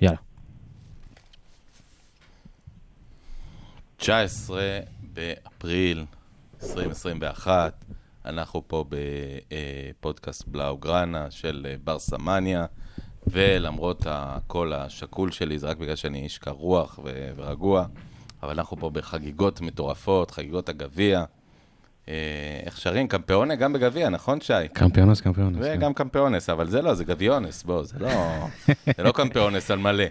יאללה. 19 באפריל 2021, אנחנו פה בפודקאסט בלאוגרנה של אה, ברסמניה, ולמרות הקול השקול שלי, זה רק בגלל שאני איש קר רוח ורגוע, אבל אנחנו פה בחגיגות מטורפות, חגיגות הגביע. אה, איך שרים? campeona גם בגביע, נכון שי? campeones, campeones. כן. וגם campeones, אבל זה לא, זה גביונס, בוא, זה לא, זה לא campeones על מלא.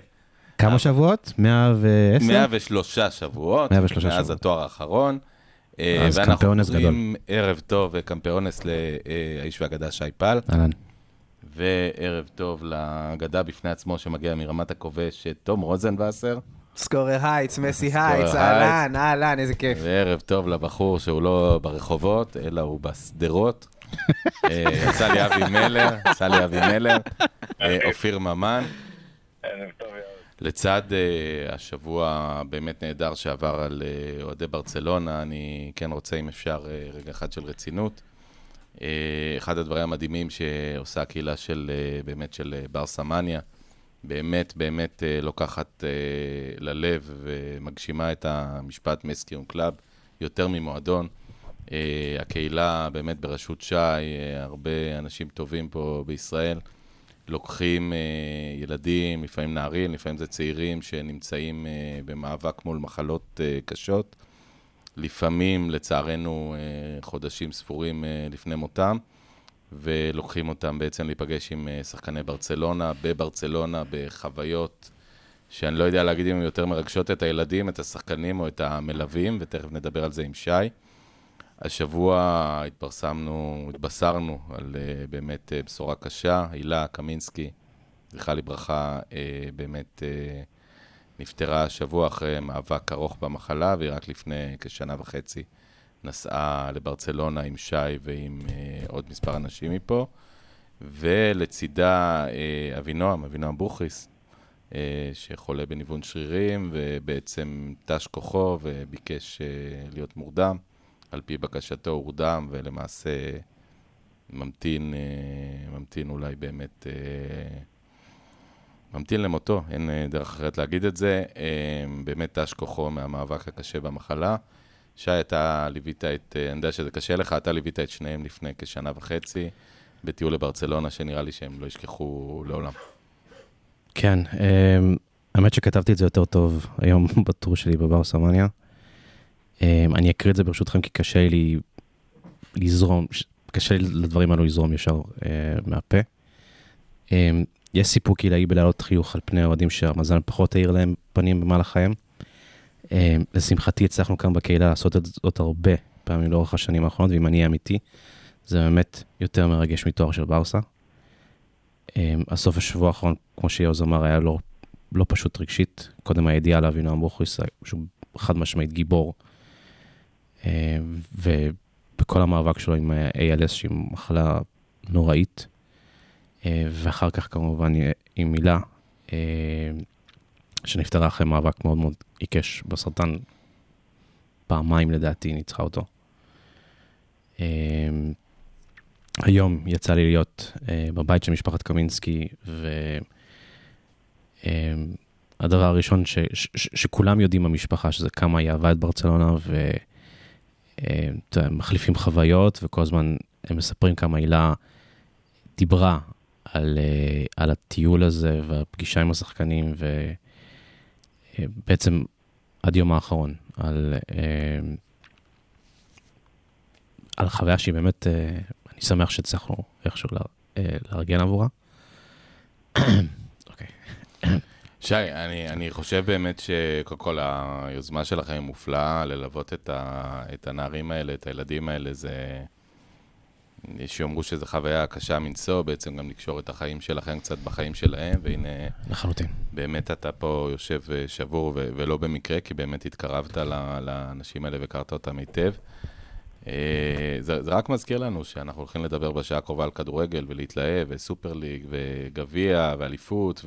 כמה שבועות? 110? 103 שבועות, 103 מאז שבועות. התואר האחרון. אה, אז ואנחנו קמפיונס אומרים ערב טוב וקמפיונס לאיש והגדה שי פל, אהלן. וערב טוב לאגדה בפני עצמו שמגיע מרמת הכובש, תום רוזנבסר, סקורר הייטס, מסי הייטס. אהלן, אהלן, איזה כיף. וערב טוב לבחור שהוא לא ברחובות, אלא הוא בשדרות. אה, יצא לי אבי מלר, יצא לי אבי מלר, אה, אופיר ממן. ערב. לצד uh, השבוע הבאמת נהדר שעבר על אוהדי ברצלונה, אני כן רוצה, אם אפשר, רגע אחד של רצינות. אחד הדברים המדהימים שעושה הקהילה של, באמת של uh, ברסמניה, באמת באמת uh, לוקחת uh, ללב ומגשימה את המשפט més que un club, יותר ממועדון. Uh, הקהילה באמת בראשות שי, הרבה אנשים טובים פה בישראל. לוקחים ילדים, לפעמים נערים, לפעמים זה צעירים שנמצאים במאבק מול מחלות קשות. לפעמים, לצערנו, חודשים ספורים לפני מותם, ולוקחים אותם בעצם להיפגש עם uh, שחקני ברצלונה, בברצלונה, בחוויות שאני לא יודע להגיד אם הן יותר מרגשות את הילדים, את השחקנים או את המלווים, ותכף נדבר על זה עם שי. השבוע התפרסמנו, התבשרנו על uh, באמת uh, בשורה קשה. הילה קמינסקי, זכרה לברכה, באמת נפטרה השבוע אחרי מאבק ארוך במחלה, והיא רק לפני כשנה וחצי נסעה לברצלונה עם שי ועם uh, עוד מספר אנשים מפה. ולצידה uh, אבינועם, אבינועם בוכריס, uh, שחולה בניוון שרירים, ובעצם תש כוחו וביקש uh, להיות מורדם. על פי בקשתו הורדם, ולמעשה ממתין, אה, ממתין אולי באמת, אה, ממתין למותו, אין אה, דרך אחרת להגיד את זה. אה, באמת תש כוחו מהמאבק הקשה במחלה. שי, אתה ליווית את, אה, אני יודע שזה קשה לך, אתה ליווית את שניהם לפני כשנה וחצי, בטיול לברצלונה, שנראה לי שהם לא ישכחו לעולם. כן, אמ, האמת שכתבתי את זה יותר טוב היום בטור שלי בבר סמניה. אמ, אני אקריא את זה ברשותכם כי קשה לי לזרום, קשה לי לדברים האלו לזרום ישר אה, מהפה. אמ, יש סיפוק עילאי בלהעלות חיוך על פני האוהדים שהמזל פחות האיר להם פנים במהלך חייהם. אמ, לשמחתי הצלחנו כאן בקהילה לעשות את זאת הרבה פעמים לאורך השנים האחרונות, ואם אני אמיתי, זה באמת יותר מרגש מתואר של ברסה. אמ, הסוף השבוע האחרון, כמו שיעוז אמר, היה לא, לא פשוט רגשית. קודם הידיעה על אבינועם בוכריס, שהוא חד משמעית גיבור. אמ, ובכל המאבק שלו עם ה-ALS, שהיא מחלה נוראית. ואחר כך כמובן עם מילה, שנפטרה אחרי מאבק מאוד מאוד עיקש בסרטן. פעמיים לדעתי ניצחה אותו. אמ, היום יצא לי להיות uh, בבית של משפחת קמינסקי, והדבר הראשון ש, ש, ש, שכולם יודעים במשפחה, שזה כמה היא אהבה את ברצלונה, ומחליפים חוויות, וכל הזמן הם מספרים כמה הילה דיברה על, uh, על הטיול הזה והפגישה עם השחקנים, ובעצם עד יום האחרון, על, uh, על חוויה שהיא באמת... Uh, אני שמח שהצלחנו איכשהו אה, לארגן עבורה. אוקיי. שי, אני, אני חושב באמת שקודם כל היוזמה שלכם היא מופלאה, ללוות את, ה, את הנערים האלה, את הילדים האלה, זה... שיאמרו שזו חוויה קשה מנשוא, בעצם גם לקשור את החיים שלכם קצת בחיים שלהם, והנה, לחלוטין. באמת אתה פה יושב אה, שבור, ו- ולא במקרה, כי באמת התקרבת ל- לאנשים האלה והכרת אותם היטב. אה, זה, זה רק מזכיר לנו שאנחנו הולכים לדבר בשעה הקרובה על כדורגל ולהתלהב, וסופר ליג, וגביע, ואליפות,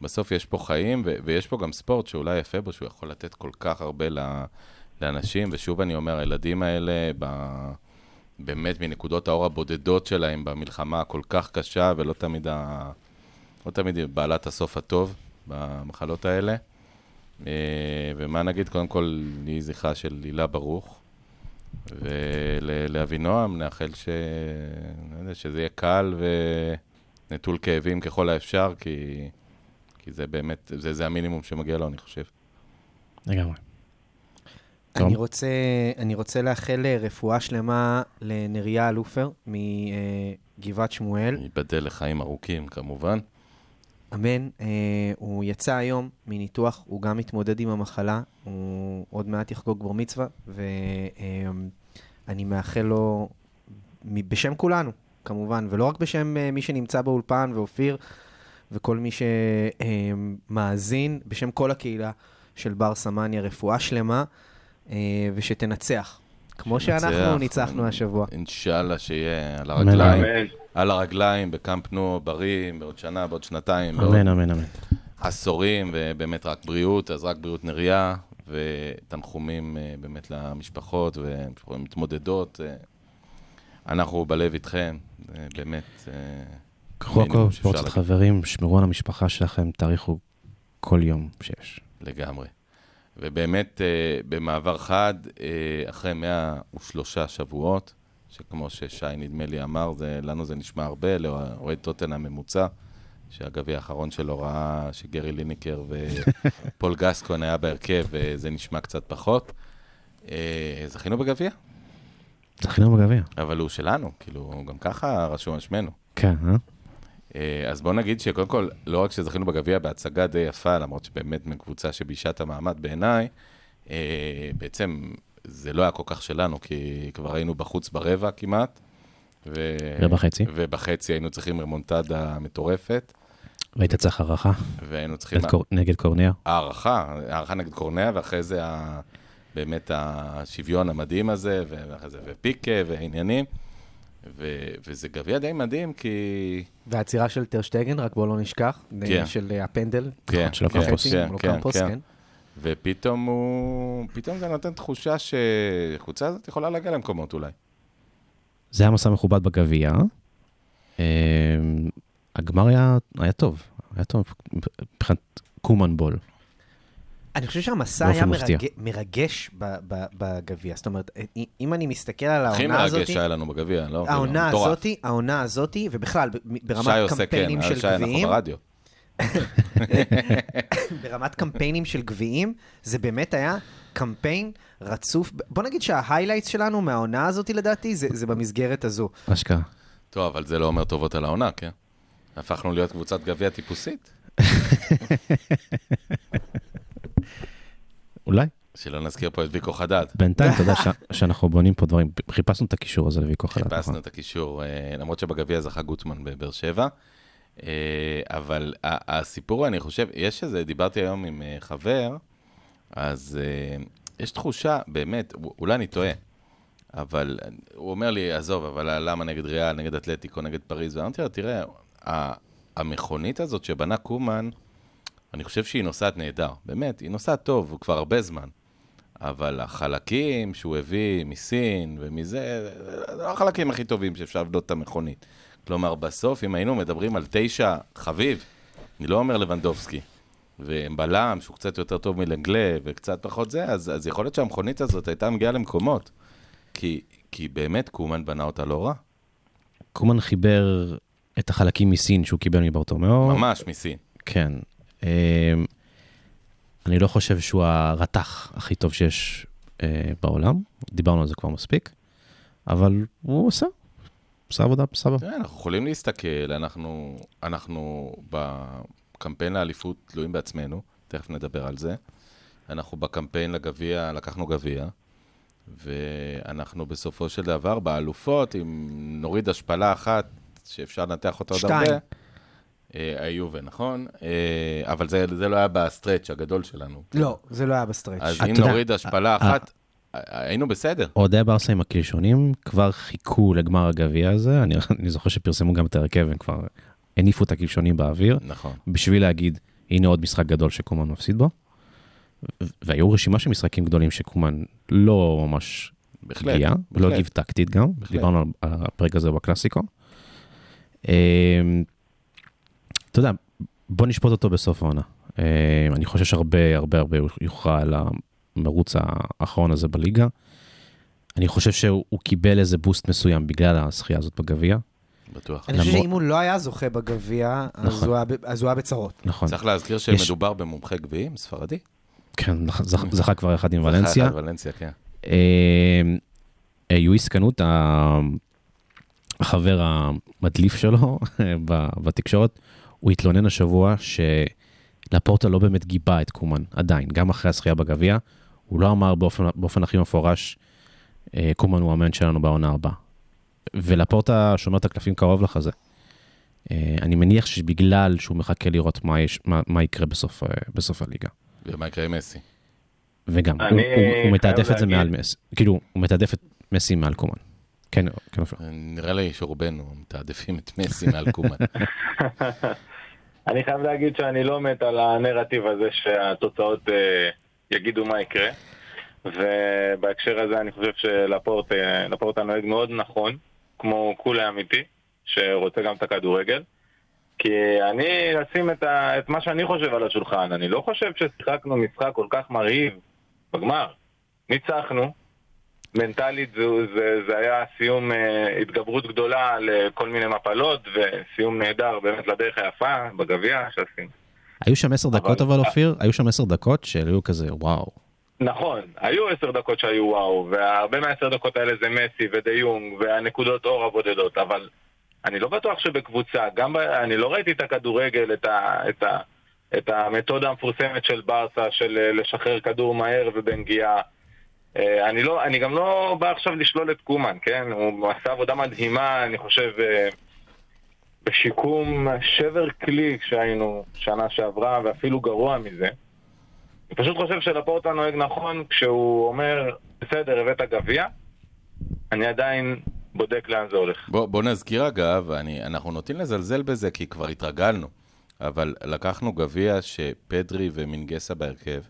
ובסוף יש פה חיים, ו- ויש פה גם ספורט שאולי יפה בו, שהוא יכול לתת כל כך הרבה ל- לאנשים, ושוב אני אומר, הילדים האלה, ב- באמת מנקודות האור הבודדות שלהם במלחמה הכל כך קשה, ולא תמיד, ה- לא תמיד בעלת הסוף הטוב. במחלות האלה. אה, ומה נגיד, קודם כל, יהי זכרה של הילה ברוך. ולאבינועם נאחל ש... לא שזה יהיה קל ונטול כאבים ככל האפשר, כי, כי זה באמת, זה, זה המינימום שמגיע לו, אני חושב. לגמרי. אני. רוצה, אני רוצה לאחל אה, רפואה שלמה לנריה אלופר מגבעת שמואל. ייבדל לחיים ארוכים, כמובן. אמן. אה, הוא יצא היום מניתוח, הוא גם מתמודד עם המחלה, הוא עוד מעט יחגוג בר מצווה, ואני מאחל לו, בשם כולנו, כמובן, ולא רק בשם אה, מי שנמצא באולפן ואופיר, וכל מי שמאזין, בשם כל הקהילה של בר סמניה, רפואה שלמה, אה, ושתנצח. כמו שאנחנו ניצחנו השבוע. אינשאללה שיהיה על. הרגליים, אמן. על הרגליים בקאמפ נו, בריא, בעוד שנה, בעוד שנתיים, אמן, אמן, אמן. עשורים, ובאמת רק בריאות, אז רק בריאות נריה, ותנחומים אה, באמת למשפחות ומשפחות מתמודדות. אה, אנחנו בלב איתכם, אה, באמת. אה, קחו הכל, פורצת. חברים, שמרו על המשפחה שלכם, תאריכו כל יום שיש. לגמרי. ובאמת, אה, במעבר חד, אה, אחרי 103 שבועות, שכמו ששי נדמה לי אמר, זה, לנו זה נשמע הרבה, לאוהד טוטן הממוצע, שהגביע האחרון שלו ראה שגרי ליניקר ופול גסקון היה בהרכב, וזה נשמע קצת פחות. אה, זכינו בגביע, זכינו בגביע. אבל הוא שלנו, כאילו, גם ככה רשום על שמנו. כן, אה? אה, אז בוא נגיד שקודם כל, לא רק שזכינו בגביע בהצגה די יפה, למרות שבאמת מקבוצה שביישה את המעמד בעיניי, אה, בעצם זה לא היה כל כך שלנו, כי כבר היינו בחוץ ברבע כמעט. ו... ובחצי. ובחצי היינו צריכים רמונטדה מטורפת, והיית צריך הערכה והיינו צריכים קור- נגד קורניה. הערכה, הערכה נגד קורניה, ואחרי זה ה... באמת השוויון המדהים הזה, ואחרי זה ופיקה ועניינים. ו... וזה גביע די מדהים, כי... והעצירה של טרשטגן, רק בואו לא נשכח, כן. של אה, הפנדל. כן, של כן, הקמפוס. כן, לא כן, כן. כן. ופתאום הוא, פתאום זה נותן תחושה שהקבוצה הזאת יכולה להגיע למקומות אולי. זה היה מסע מכובד בגביע. אה, הגמר היה היה טוב, היה טוב מבחינת קומן בול. אני חושב שהמסע היה. מרג... מרגש ב- ב- בגביע. זאת אומרת, אה, אם אני מסתכל על הכי העונה הזאת, מרגש היה לנו בגביע, לא? העונה. הזאתי, העונה הזאתי, ובכלל, ברמת שי עושה כן, קמפיינים של שי אנחנו גביעים, ברדיו. ברמת קמפיינים של גביעים, זה באמת היה קמפיין רצוף. בוא נגיד שההיילייטס שלנו מהעונה הזאתי, לדעתי, זה, זה במסגרת הזו. אשכרה. טוב, אבל זה לא אומר טובות על העונה, כן? הפכנו להיות קבוצת גביע טיפוסית. אולי. שלא נזכיר פה את ויקו חדד. בינתיים, אתה יודע שאנחנו בונים פה דברים. חיפשנו את הקישור הזה לוויכוח חדש. נכון? חיפשנו את הקישור, אה, למרות שבגביע זכה גוטמן בבאר שבע. אה, אבל הסיפור, אני חושב, יש איזה, דיברתי היום עם אה, חבר, אז יש תחושה, באמת, אולי אני טועה, אבל הוא אומר לי, עזוב, אבל למה נגד ריאל, נגד אתלטיקו, נגד פריז? ואמרתי לו, תראה, המכונית הזאת שבנה קומן, אני חושב שהיא נוסעת נהדר, באמת, היא נוסעת טוב, כבר הרבה זמן. אבל החלקים שהוא הביא מסין ומזה, זה לא החלקים הכי טובים שאפשר לבדות את המכונית. כלומר, בסוף, אם היינו מדברים על תשע חביב, אני לא אומר לבנדובסקי, ובלם שהוא קצת יותר טוב מלנגלה וקצת פחות זה, אז, אז יכול להיות שהמכונית הזאת הייתה מגיעה למקומות. כי, כי באמת קומן בנה אותה לא רע, קומן חיבר את החלקים מסין שהוא קיבל מברטומיאו. ממש מסין. כן. אמ, אני לא חושב שהוא הרתח הכי טוב שיש אה, בעולם, דיברנו על זה כבר מספיק, אבל הוא עושה, עושה עבודה בסדר. תראה, אנחנו יכולים להסתכל, אנחנו, אנחנו בקמפיין לאליפות תלויים בעצמנו, תכף נדבר על זה. אנחנו בקמפיין לגביע, לקחנו גביע, ואנחנו בסופו של דבר באלופות, אם נוריד השפלה אחת שאפשר לנתח אותה עוד שתיים. הרבה, אה, היובה, נכון? אה, אבל זה, זה לא היה ב stretch הגדול שלנו. לא, זה לא היה ב stretch. אז אתה יודע, נוריד השפלה אה, אחת, היינו בסדר. אוהדי ברסה עם הקלשונים כבר חיכו לגמר הגביע הזה, אני, אני זוכר שפרסמו גם את ההרכב, הם כבר הניפו את הקלשונים באוויר, נכון. בשביל להגיד, הנה עוד משחק גדול שקומן מפסיד בו. והיו רשימה של משחקים גדולים שקומן לא ממש בהחלט. הגיע, לא בהחלט. הגיב טקטית גם, בהחלט. דיברנו על על הפרק הזה בקלאסיקו. אתה יודע, בוא נשפוט אותו בסוף העונה. אה, אני חושב שהרבה הרבה הרבה יוכרע על המרוץ האחרון הזה בליגה. אני חושב שהוא קיבל איזה בוסט מסוים בגלל הזכייה הזאת בגביע. בטוח. אני חושב שאם הוא לא היה זוכה בגביע, אז נכון. הוא היה בצרות. נכון. צריך להזכיר שמדובר במומחה גביעים, ספרדי. כן, זכ- זכה כבר אחד עם ולנסיה. זכה אחד ולנסיה, כן. אה, אה, יואיס קנות, ה- החבר המדליף שלו בתקשורת, הוא התלונן השבוע שלפורטה לא באמת גיבה את קומן, עדיין, גם אחרי הזכייה בגביע, הוא לא אמר באופן, באופן הכי מפורש, אה, קומן הוא המאמן שלנו בעונה הבאה. ולפורטה שומר את הקלפים קרוב לחזה. אה, אני מניח שבגלל שהוא מחכה לראות מה, יש, מה, מה יקרה בסוף, אה, בסוף הליגה. ומה יקרה עם מסי? וגם, הוא, אני הוא, הוא מתעדף את זה להגיד- מעל מסי, כאילו, הוא מתעדף את מסי מעל קומן. כן, כן, אופיר. נראה לי שרובנו מתעדפים את מסי מעל קומן. אני חייב להגיד שאני לא מת על הנרטיב הזה שהתוצאות אה, יגידו מה יקרה. ובהקשר הזה אני חושב שלפורט אה, נוהג מאוד נכון, כמו כולי אמיתי, שרוצה גם את הכדורגל. כי אני אשים את, ה, את מה שאני חושב על השולחן, אני לא חושב ששיחקנו משחק כל כך מרהיב בגמר. ניצחנו, מנטלית זה, זה, זה היה סיום אה, התגברות גדולה לכל מיני מפלות וסיום נהדר באמת לדרך היפה בגביע שעשינו. היו שם עשר דקות אבל- אבל, אופיר, היו שם עשר דקות שהיו כזה, וואו. נכון, היו עשר דקות שהיו וואו, והרבה מהעשר דקות האלה זה מסי ודיונג והנקודות אור הבודדות, אבל אני לא בטוח שבקבוצה, גם ב... אני לא ראיתי את הכדורגל, את, ה... את, ה... את המתודה המפורסמת של ברסה, של אה, לשחרר כדור מהר ובנגיעה. אה, אני, לא, אני גם לא בא עכשיו לשלול את קומן, כן? הוא עשה עבודה מדהימה, אני חושב, אה, בשיקום שבר כלי כשהיינו שנה שעברה, ואפילו גרוע מזה. אני פשוט חושב שלפורטה נוהג נכון כשהוא אומר, בסדר, הבאת גביע, אני עדיין בודק לאן זה הולך. בוא, בוא נזכיר אגב, אני, אנחנו נוטים לזלזל בזה כי כבר התרגלנו, אבל לקחנו גביע שפדרי ומינגסה בהרכב,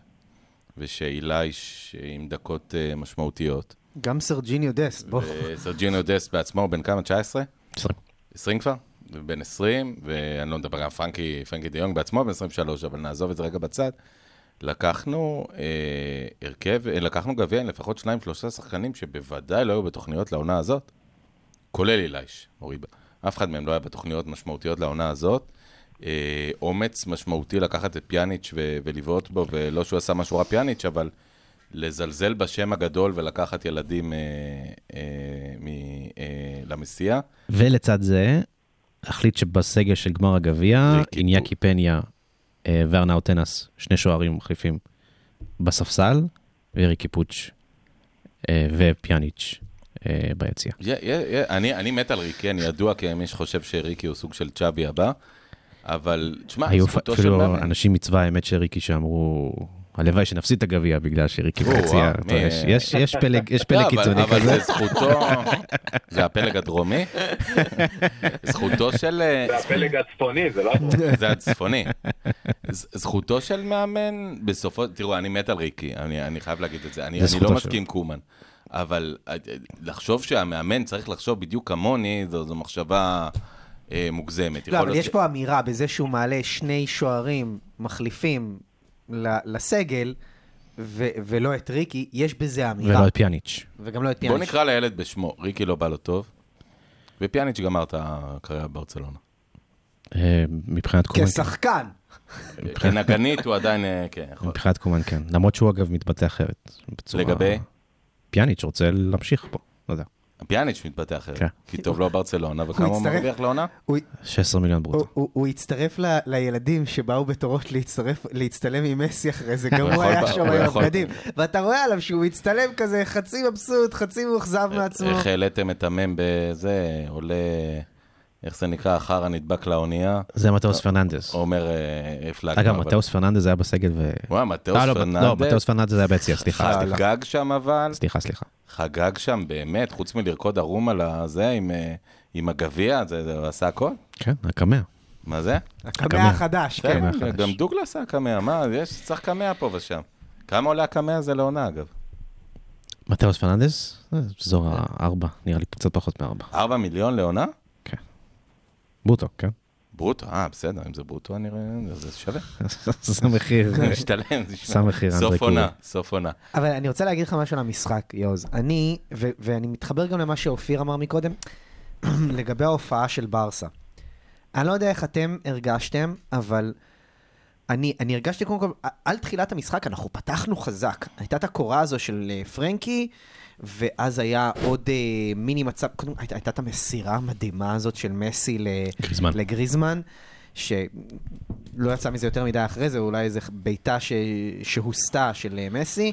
ושאילייש עם דקות uh, משמעותיות, גם סרג'יניו דסט, בוא. וסרג'ינו דסט בעצמו בן כמה? 19? עשרים. 20 כבר? בן 20, ואני לא מדבר גם פרנקי, פרנקי דיונג בעצמו בן 23, אבל נעזוב את זה רגע בצד. לקחנו אה, הרכב, אה, לקחנו גביע עם לפחות שניים, שלושה שחקנים שבוודאי לא היו בתוכניות לעונה הזאת, כולל אילייש, אוריבה. אף אחד מהם לא היה בתוכניות משמעותיות לעונה הזאת. אה, אומץ משמעותי לקחת את פיאניץ' ו- ולבעוט בו, ולא שהוא עשה משהו רע פיאניץ', אבל לזלזל בשם הגדול ולקחת ילדים אה, אה, מ, אה, למסיע. ולצד זה, החליט שבסגל של גמר הגביע, איניאקי פניה אה, וארנאו טנס, שני שוערים מחליפים בספסל, וריקי פוץ' אה, ופיאניץ' אה, ביציע. יה, יה, יה, אני, אני מת על ריקי, אני ידוע כמי שחושב שריקי הוא סוג של צ'אבי הבא, אבל תשמע, זכותו של אפילו מאמן. אנשים מצבא האמת של ריקי שאמרו, הלוואי שנפסיד את הגביע בגלל שריקי אתה יודע, מי- יש- פלג- יש לא, פלג אבל- קיצוני אבל כזה. זה זכותו, זה הפלג הדרומי, זכותו של... אה, זה הפלג הצפוני, זה לא... זה הצפוני. זכותו של מאמן, בסופו, תראו, אני מת על ריקי, אני, אני חייב להגיד את זה. אני, לא מסכים קומן, אבל אה, לחשוב שהמאמן צריך לחשוב בדיוק כמוני, זו, זו מחשבה אה, מוגזמת. לא, אבל יש פה אמירה בזה שהוא מעלה שני שוערים מחליפים ל- לסגל, ו- ולא את ריקי, יש בזה אמירה. ולא את פיאניץ'. וגם לא את בוא פיאניץ'. נקרא לילד בשמו, ריקי לא בא לו טוב, ופיאניץ' גמר את הקריירה בברצלונה. אה, מבחינת קומן, כן. כשחקן. כנגנית הוא עדיין, אה, כן, יכול. מבחינת קומן כן. למרות שהוא אגב מתבטא אחרת. לגבי? פיאניץ' רוצה להמשיך פה, לא יודע. פיאניץ' מתבטא אחרת, כן. כי טוב לו ברצלונה, וכמה הוא מרוויח לעונה? הוא- 16 מיליון ברוטו. הוא הוא הצטרף ל- לילדים שבאו בתורות להצטרף, להצטלם עם מסי אחרי זה, גם הוא היה שם יכול. הבגדים. ואתה רואה עליו שהוא מצטלם כזה חצי מבסוט, חצי מאוכזב מעצמו. איך העליתם את המם בזה, עולה, איך זה נקרא, החרא נדבק לאונייה, זה מתאוס פרננדס. אומר אה, הפלגנו. אגב, אבל- מתאוס פרננדס היה בסגל ו... וואי, מתאוס אה, לא, פרננדס. לא, מתאוס פרננדס היה ביציע, סליחה. סליחה. חגג שם אבל, סליחה, סליחה. חגג שם באמת, חוץ מלרקוד ערום על הזה עם, אה, הגביע, זה, הוא עשה הכל? כן, הקמע. מה זה? הקמע החדש, כן. הקמע. גם דוגלס היה קמע, מה, יש, צריך קמע פה ושם. כמה עולה הקמע הזה לעונה, אגב? מתאוס פרננדס? זה אזור הארבע, נראה לי קצת פחות מארבע. 4 מיליון לעונה? ברוטו, כן. ברוטו, אה, בסדר, אם זה ברוטו, אני רואה, זה שווה. זה מחיר, זה משתלם, זה שם מחיר אנדרי סוף עונה. סוף עונה. אבל אני רוצה להגיד לך משהו על המשחק, יוז. אני, ו- ואני מתחבר גם למה שאופיר אמר מקודם, לגבי ההופעה של ברסה. אני לא יודע איך אתם הרגשתם, אבל אני, אני הרגשתי קודם כל, על תחילת המשחק אנחנו פתחנו חזק. הייתה את הקורה הזו של אה, פרנקי, ואז היה עוד אה, מיני מצב, קודם הייתה, הייתה את המסירה המדהימה הזאת של מסי ל- גריזמן. לגריזמן, שלא יצא מזה יותר מדי אחרי זה, אולי איזו בעיטה ש... שהוסתה של אה, מסי.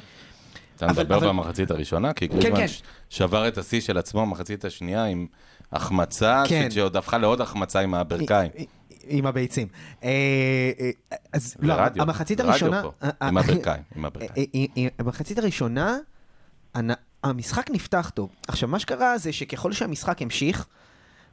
אתה אבל- מדבר אבל- במחצית הראשונה? כי כן. גריזמן ש- שבר את השיא של עצמו במחצית השנייה עם החמצה, כן. שעוד הפכה לעוד החמצה עם הברכיים. עם הביצים. אה, אה, אז לא, המחצית רדיו הראשונה... פה, אה, עם הברכיים, עם הברכיים. במחצית הראשונה, המשחק נפתח טוב. עכשיו, מה שקרה זה שככל שהמשחק המשיך,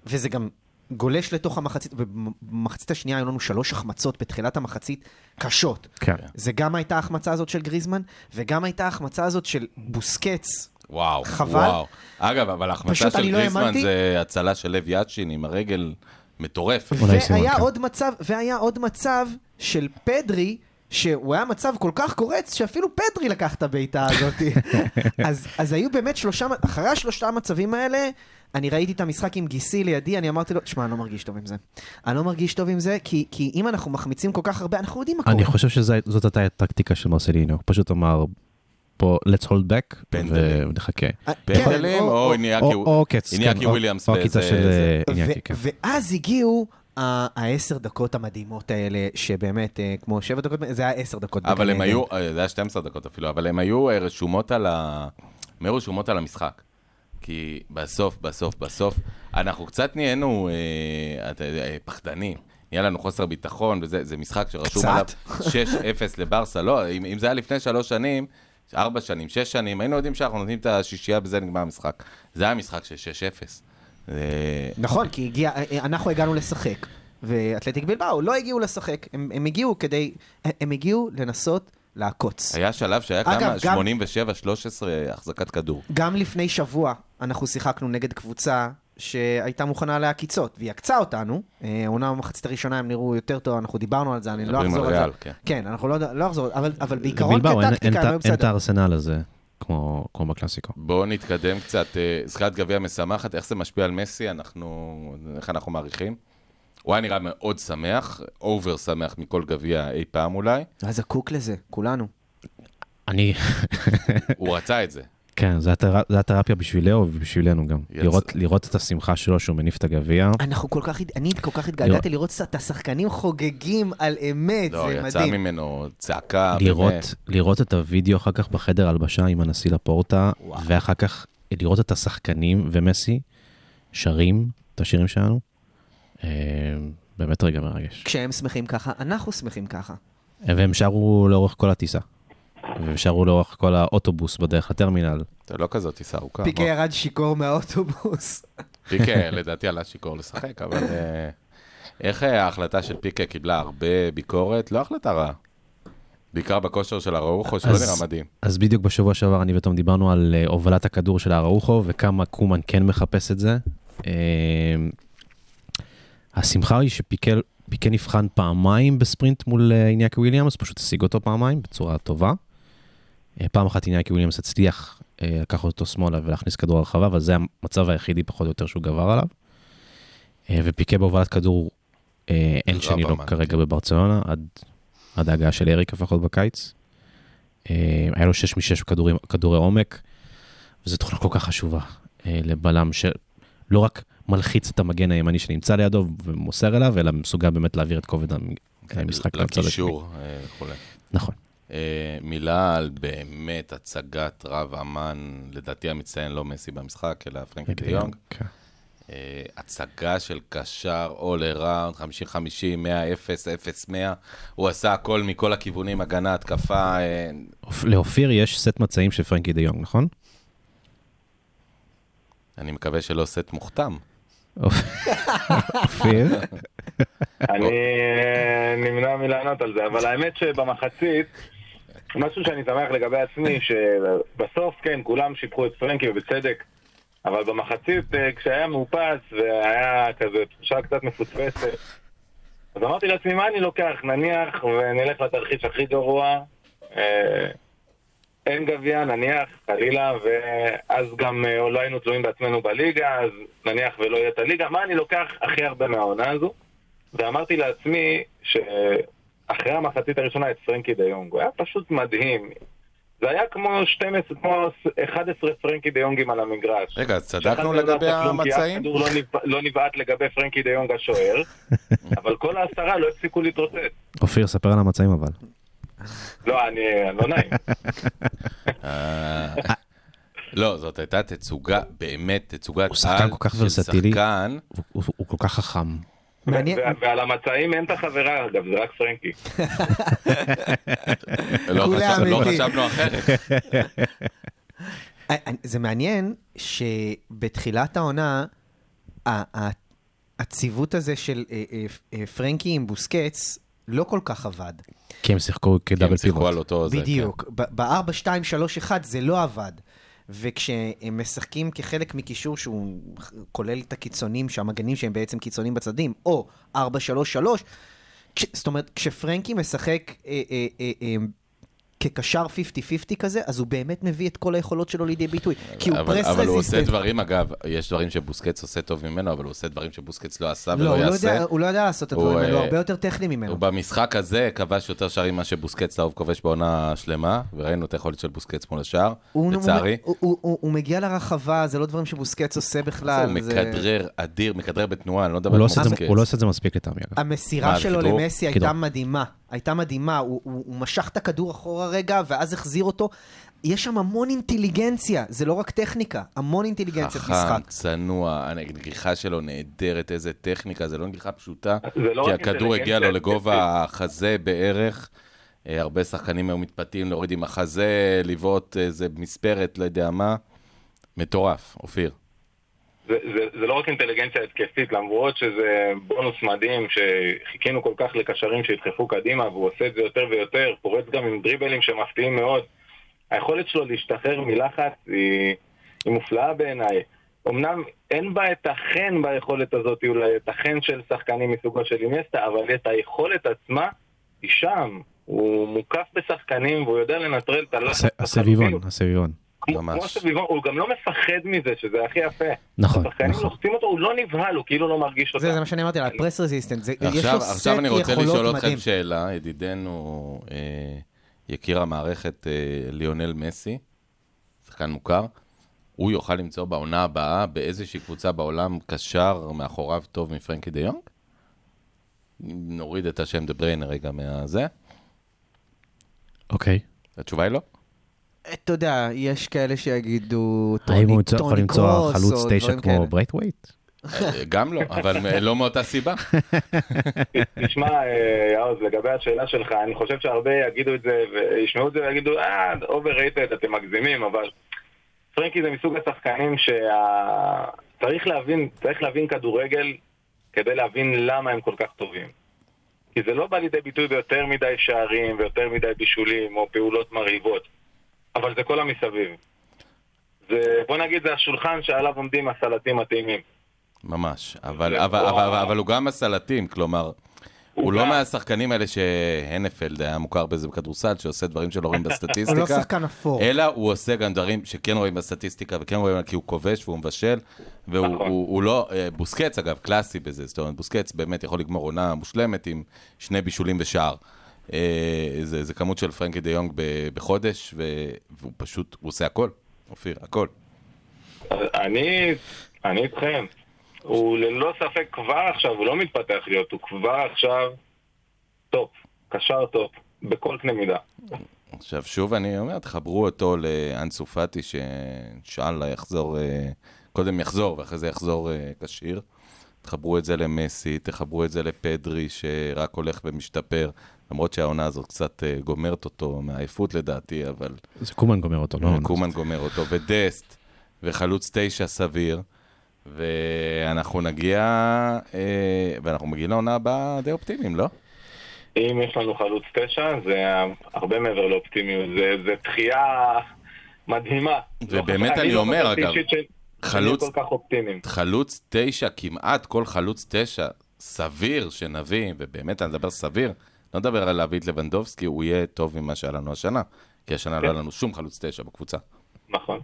וזה גם גולש לתוך המחצית, ובמחצית השנייה היו לנו שלוש החמצות בתחילת המחצית קשות. כן. זה גם הייתה ההחמצה הזאת של גריזמן, וגם הייתה ההחמצה הזאת של בוסקץ. וואו, חבל. וואו. אגב, אבל ההחמצה של לא גריזמן האמנתי. זה הצלה של לב יאצ'ין עם הרגל מטורפת. סימן, והיה כן. עוד מצב, והיה עוד מצב של פדרי, שהוא היה מצב כל כך קורץ, שאפילו פדרי לקח את הבעיטה הזאת. אז, אז היו באמת שלושה, אחרי השלושה המצבים האלה, אני ראיתי את המשחק עם גיסי לידי, אני אמרתי לו, תשמע, אני לא מרגיש טוב עם זה. אני לא מרגיש טוב עם זה, כי, כי אם אנחנו מחמיצים כל כך הרבה, אנחנו יודעים מה קורה. אני חושב שזאת הייתה הטקטיקה של מרסלינו, פשוט אמר, פה, let's hold back, פנדלים. ונחכה. אה, פנדלים כן, או איניאקי או- איניאקי כן, וויליאמס או הקטע של זה- אה, איניאקי, כן. ואז הגיעו העשר דקות המדהימות האלה, שבאמת, אה, כמו שבע דקות, זה היה עשר דקות. אבל הם עדן. היו, אה, זה היה 12 דקות אפילו, אבל הם היו אה, רשומות על ה... הם היו רשומות על המשחק. כי בסוף, בסוף, בסוף, אנחנו קצת נהיינו אה, פחדנים. נהיה לנו חוסר ביטחון, וזה זה משחק שרשום קצת. עליו 6-0 לברסה. לא, אם, אם זה היה לפני שלוש שנים, ארבע שנים, שש שנים, היינו יודעים שאנחנו נותנים את השישייה בזה נגמר המשחק. זה היה משחק של 6-0. אה, נכון, כי הגיע, אנחנו הגענו לשחק, ואתלטיק בלבאו לא הגיעו לשחק, הם, הם הגיעו כדי, הם הגיעו לנסות לעקוץ. היה שלב שהיה אגב, כמה? גם- 87-13 החזקת כדור. גם לפני שבוע אנחנו שיחקנו נגד קבוצה שהייתה מוכנה לעקיצות, והיא עקצה אותנו. אה, העונה במחצית הראשונה הם נראו יותר טוב, אנחנו דיברנו על זה, אני לא אחזור על זה. כן. כן, אנחנו לא, לא אחזור, אבל, אבל בעיקרון כטקטיקה את הם היו אין את בסדר. הארסנל הזה, כמו כמו בקלאסיקו. בואו נתקדם קצת. אה, זכיית גביע משמחת, איך זה משפיע על מסי? אנחנו, איך אנחנו מעריכים? הוא היה נראה מאוד שמח, אובר שמח מכל גביע אי פעם אולי. היה זקוק לזה, כולנו. אני, הוא רצה את זה. כן, זה התרפיה בשבילנו ובשבילנו גם. יצא. לראות- לראות את השמחה שלו שהוא מניף את הגביע. אנחנו כל כך, אני כל כך התגעגעתי לראות את השחקנים חוגגים על אמת, לא, זה יצא מדהים. ממנו צעקה. לראות, לראות את הוידאו אחר כך בחדר הלבשה עם הנשיא לפורטה, וואו. ואחר כך לראות את השחקנים ומסי שרים את השירים שלנו. אה, באמת רגע מרגש. כשהם שמחים ככה, אנחנו שמחים ככה. והם שרו לאורך כל הטיסה. והם שרו לאורך כל האוטובוס בדרך לטרמינל. זה לא כזאת טיסה ארוכה. פיקה. ירד שיכור מהאוטובוס. פיקה, לדעתי עלה שיכור לשחק, אבל אה, איך אה, ההחלטה של פיקה קיבלה הרבה ביקורת? לא החלטה רעה. בעיקר בכושר של הראוכו, שלא נראה מדהים. אז בדיוק בשבוע שעבר אני ותום דיברנו על אה, הובלת הכדור של האראוחו וכמה קומן כן מחפש את זה. השמחה היא שפיקה פיקה נבחן פעמיים בספרינט מול איניאקי וויליאמס, פשוט השיג אותו פעמיים בצורה טובה. אה, פעם אחת איניאקי וויליאמס הצליח אה, לקחת אותו שמאלה ולהכניס כדור לרחבה, אבל זה המצב היחידי פחות או יותר שהוא גבר עליו. אה, ופיקה בהובלת כדור אין שני לו כרגע בברצלונה, עד, עד ההגעה של אריק לפחות בקיץ. היה לו 6 מ-6 כדורי, עומק, וזו תוכנה כל כך חשובה לבלם שלא רק מלחיץ את המגן הימני שנמצא לידו ומוסר אליו, אלא מסוגל באמת להעביר את כובד המ- המשחק לצד השני. לקישור וכולי. נכון. אה, מילה על באמת הצגת רב אמן, לדעתי המצטיין לא מסי במשחק, אלא פרנקי דה יונג. אה, הצגה של קשר all around, 50-50, 100-0, 0-100. הוא עשה הכל מכל הכיוונים, הגנה, התקפה. אה, אופ- לאופיר יש סט מצעים של פרנקי דה יונג, נכון? אני מקווה שלא סט מוכתם. אופיר? אני נמנע מלענות על זה, אבל האמת שבמחצית, משהו שאני שמח לגבי עצמי, שבסוף, כן, כולם שיבחו את פרנקי ובצדק, אבל במחצית, אה, כשהיה מאופס והיה כזה תחושה קצת מפוצפצת, אז אמרתי לעצמי, מה אני לוקח? נניח ונלך לתרחיש הכי גרוע, אה, אין גביע, נניח, חלילה, ואז גם אה, לא היינו תלויים בעצמנו בליגה, אז נניח ולא יהיה את הליגה, מה אני לוקח הכי הרבה מהעונה הזו? ואמרתי לעצמי שאחרי המחצית הראשונה את פרנקי דה יונג, הוא היה פשוט מדהים. זה היה כמו 12, כמו 11 פרנקי דה יונגים על המגרש. רגע, אז צדקנו לא לגבי המצעים? כדור לא נבע- לא נבעט לגבי פרנקי דה יונג השוער, אבל כל העשרה לא הפסיקו להתרוצץ. אופיר, ספר על המצעים אבל. לא, אני לא נעים. אה, לא, זאת הייתה תצוגה, באמת תצוגת הוא שחקן על כל כך של ורסטילי. הוא כל כך חכם. מעניין. ועל המצעים אין את החברה, אגב, זה רק פרנקי. לא לא. חשבנו אחרת. אה, זה מעניין שבתחילת העונה, ה- ה- הציוות הזה של אה, אה, אה, פרנקי עם בוסקץ לא כל כך עבד. כי הם שיחקו כי כדאבל הם שיחקו פיבוט. על אותו. בדיוק. ב-4, 2, 3, 1 זה לא עבד. וכשהם משחקים כחלק מקישור שהוא כולל את הקיצונים, שהמגנים שהם בעצם קיצונים בצדדים, או 4, 3, 3, כש, זאת אומרת, כשפרנקי משחק אה, אה, אה, אה, כקשר 50-50 כזה, אז הוא באמת מביא את כל היכולות שלו לידי ביטוי. כי הוא אבל, פרס אבל הוא עושה רזיסטנט. דברים, אגב, יש דברים שבוסקץ עושה טוב ממנו, אבל הוא עושה דברים שבוסקץ לא עשה לא, ולא הוא לא, יעשה. יודע, הוא לא יודע לעשות את הוא, הדברים האלו, הוא אה, הרבה יותר טכני ממנו. הוא במשחק הזה כבש יותר שערים ממה שבוסקץ לאהוב כובש בעונה שלמה, וראינו את היכולת של בוסקץ מול השאר, הוא, לצערי. הוא, מגיע לרחבה, זה לא דברים שבוסקץ עושה בכלל. הוא זה- מכדרר אדיר, מכדרר בתנועה, אני לא מדבר לא על בוסקץ. הוא לא עושה את זה מספיק לטעמי, אגב. המסירה שלו? למסי הייתה. מדהימה. הייתה מדהימה, הוא, הוא, הוא משך את הכדור אחורה רגע, ואז החזיר אותו. יש שם המון אינטליגנציה, זה לא רק טכניקה, המון אינטליגנציית חכם, משחק. צנוע, הנגיחה שלו נהדרת, איזה טכניקה, זה לא נגיחה פשוטה, זה לא כי הכדור הגיע לו אינטליגנציה לגובה החזה בערך. אה, הרבה שחקנים היו מתפתים להוריד עם החזה, לבעוט איזה מספרת, לא יודע מה. מטורף, אופיר. זה, זה, זה לא רק אינטליגנציה התקפית, למרות שזה בונוס מדהים שחיכינו כל כך לקשרים שידחפו קדימה, והוא עושה את זה יותר ויותר, פורץ גם עם דריבלים שמפתיעים מאוד. היכולת שלו להשתחרר מלחץ היא, היא מופלאה בעיניי. אמנם אין בה את החן ביכולת הזאת, אולי את החן של שחקנים מסוגו של אינסטה, אבל את היכולת עצמה היא שם. הוא מוקף בשחקנים והוא יודע לנטרל את הלחץ. הס- הסביבון, הסביבון. ממש. כמו סביבון, הוא גם לא מפחד מזה, שזה הכי יפה. נכון, נכון. לוחצים אותו, הוא לא נבהל, הוא כאילו לא מרגיש אותה. זה, זה מה שאני אמרתי על הפרס רזיסטנט, יש לו עכשיו, סט עכשיו אני רוצה לשאול יכולות אתכם מדהים. שאלה, ידידנו, אה, יקיר המערכת, אה, ליונל מסי, שחקן מוכר, הוא יוכל למצוא בעונה הבאה באיזושהי קבוצה בעולם קשר מאחוריו טוב מפרנקי דה יונג? נוריד את השם דה בריינר רגע מהזה. אוקיי. התשובה היא לא. אתה יודע, יש כאלה שיגידו האם טוני הוא ימצא- יכול טוני למצוא קרוס, חלוץ תשע כמו. ברייטווייט? אה, גם לא, אבל לא מאותה סיבה. תשמע, אה, יאוז, לגבי השאלה שלך, אני חושב שהרבה יגידו את זה, וישמעו את זה ויגידו, אה, overrated, אתם מגזימים, אבל פרנקי זה מסוג השחקנים שצריך להבין, צריך להבין כדורגל כדי להבין למה הם כל כך טובים. כי זה לא בא לידי ביטוי ביותר מדי שערים ויותר מדי בישולים או פעולות מרהיבות, אבל זה כל המסביב. זה, בוא נגיד, זה השולחן שעליו עומדים הסלטים הטעימים. ממש, אבל, זה- אבל, וואו. אבל, אבל הוא גם הסלטים, כלומר, הוא לא גם- מהשחקנים האלה שהנפלד היה מוכר בזה בכדורסל, שעושה דברים שלא רואים הוא לא בסטטיסטיקה, שחקן אפור. אלא הוא עושה גם דברים שכן רואים בסטטיסטיקה וכן רואים כי הוא כובש והוא מבשל, והוא נכון. הוא, הוא לא, אה, בוסקץ אגב, קלאסי בזה, זאת אומרת, בוסקץ באמת יכול לגמור עונה מושלמת עם שני בישולים ושער. אה, זה, זה כמות של פרנקי דה יונג בחודש, והוא פשוט, הוא עושה הכל, אופיר, הכל. אני, אני איתכם. הוא ללא ספק כבר עכשיו, הוא לא מתפתח להיות, הוא כבר עכשיו טופ, קשר טופ, בכל קנה מידה. עכשיו, שוב אני אומר, תחברו אותו לאנסו פאטי, שאינשאללה יחזור, אה, קודם יחזור ואחרי זה יחזור אה, כשיר. תחברו את זה למסי, תחברו את זה לפדרי, שרק הולך ומשתפר, למרות שהעונה הזאת קצת אה, גומרת אותו מעייפות לדעתי, אבל זה קומן גומר אותו, לא? קומן גומר אותו, ודסט, וחלוץ תשע סביר, ואנחנו נגיע, אה, ואנחנו מגיעים לעונה הבאה די אופטימיים, לא? אם יש לנו חלוץ תשע, זה הרבה מעבר לאופטימיות, זה, זה דחייה מדהימה. ובאמת לא אני לא אומר, אגב, חלוץ- כל כך אופטימיים. חלוץ תשע, כמעט כל חלוץ תשע, סביר שנביא, ובאמת אני מדבר סביר, לא מדבר על להביא את לבנדובסקי, הוא יהיה טוב ממה שהיה לנו השנה. כי השנה לא היה לנו שום חלוץ תשע בקבוצה. נכון.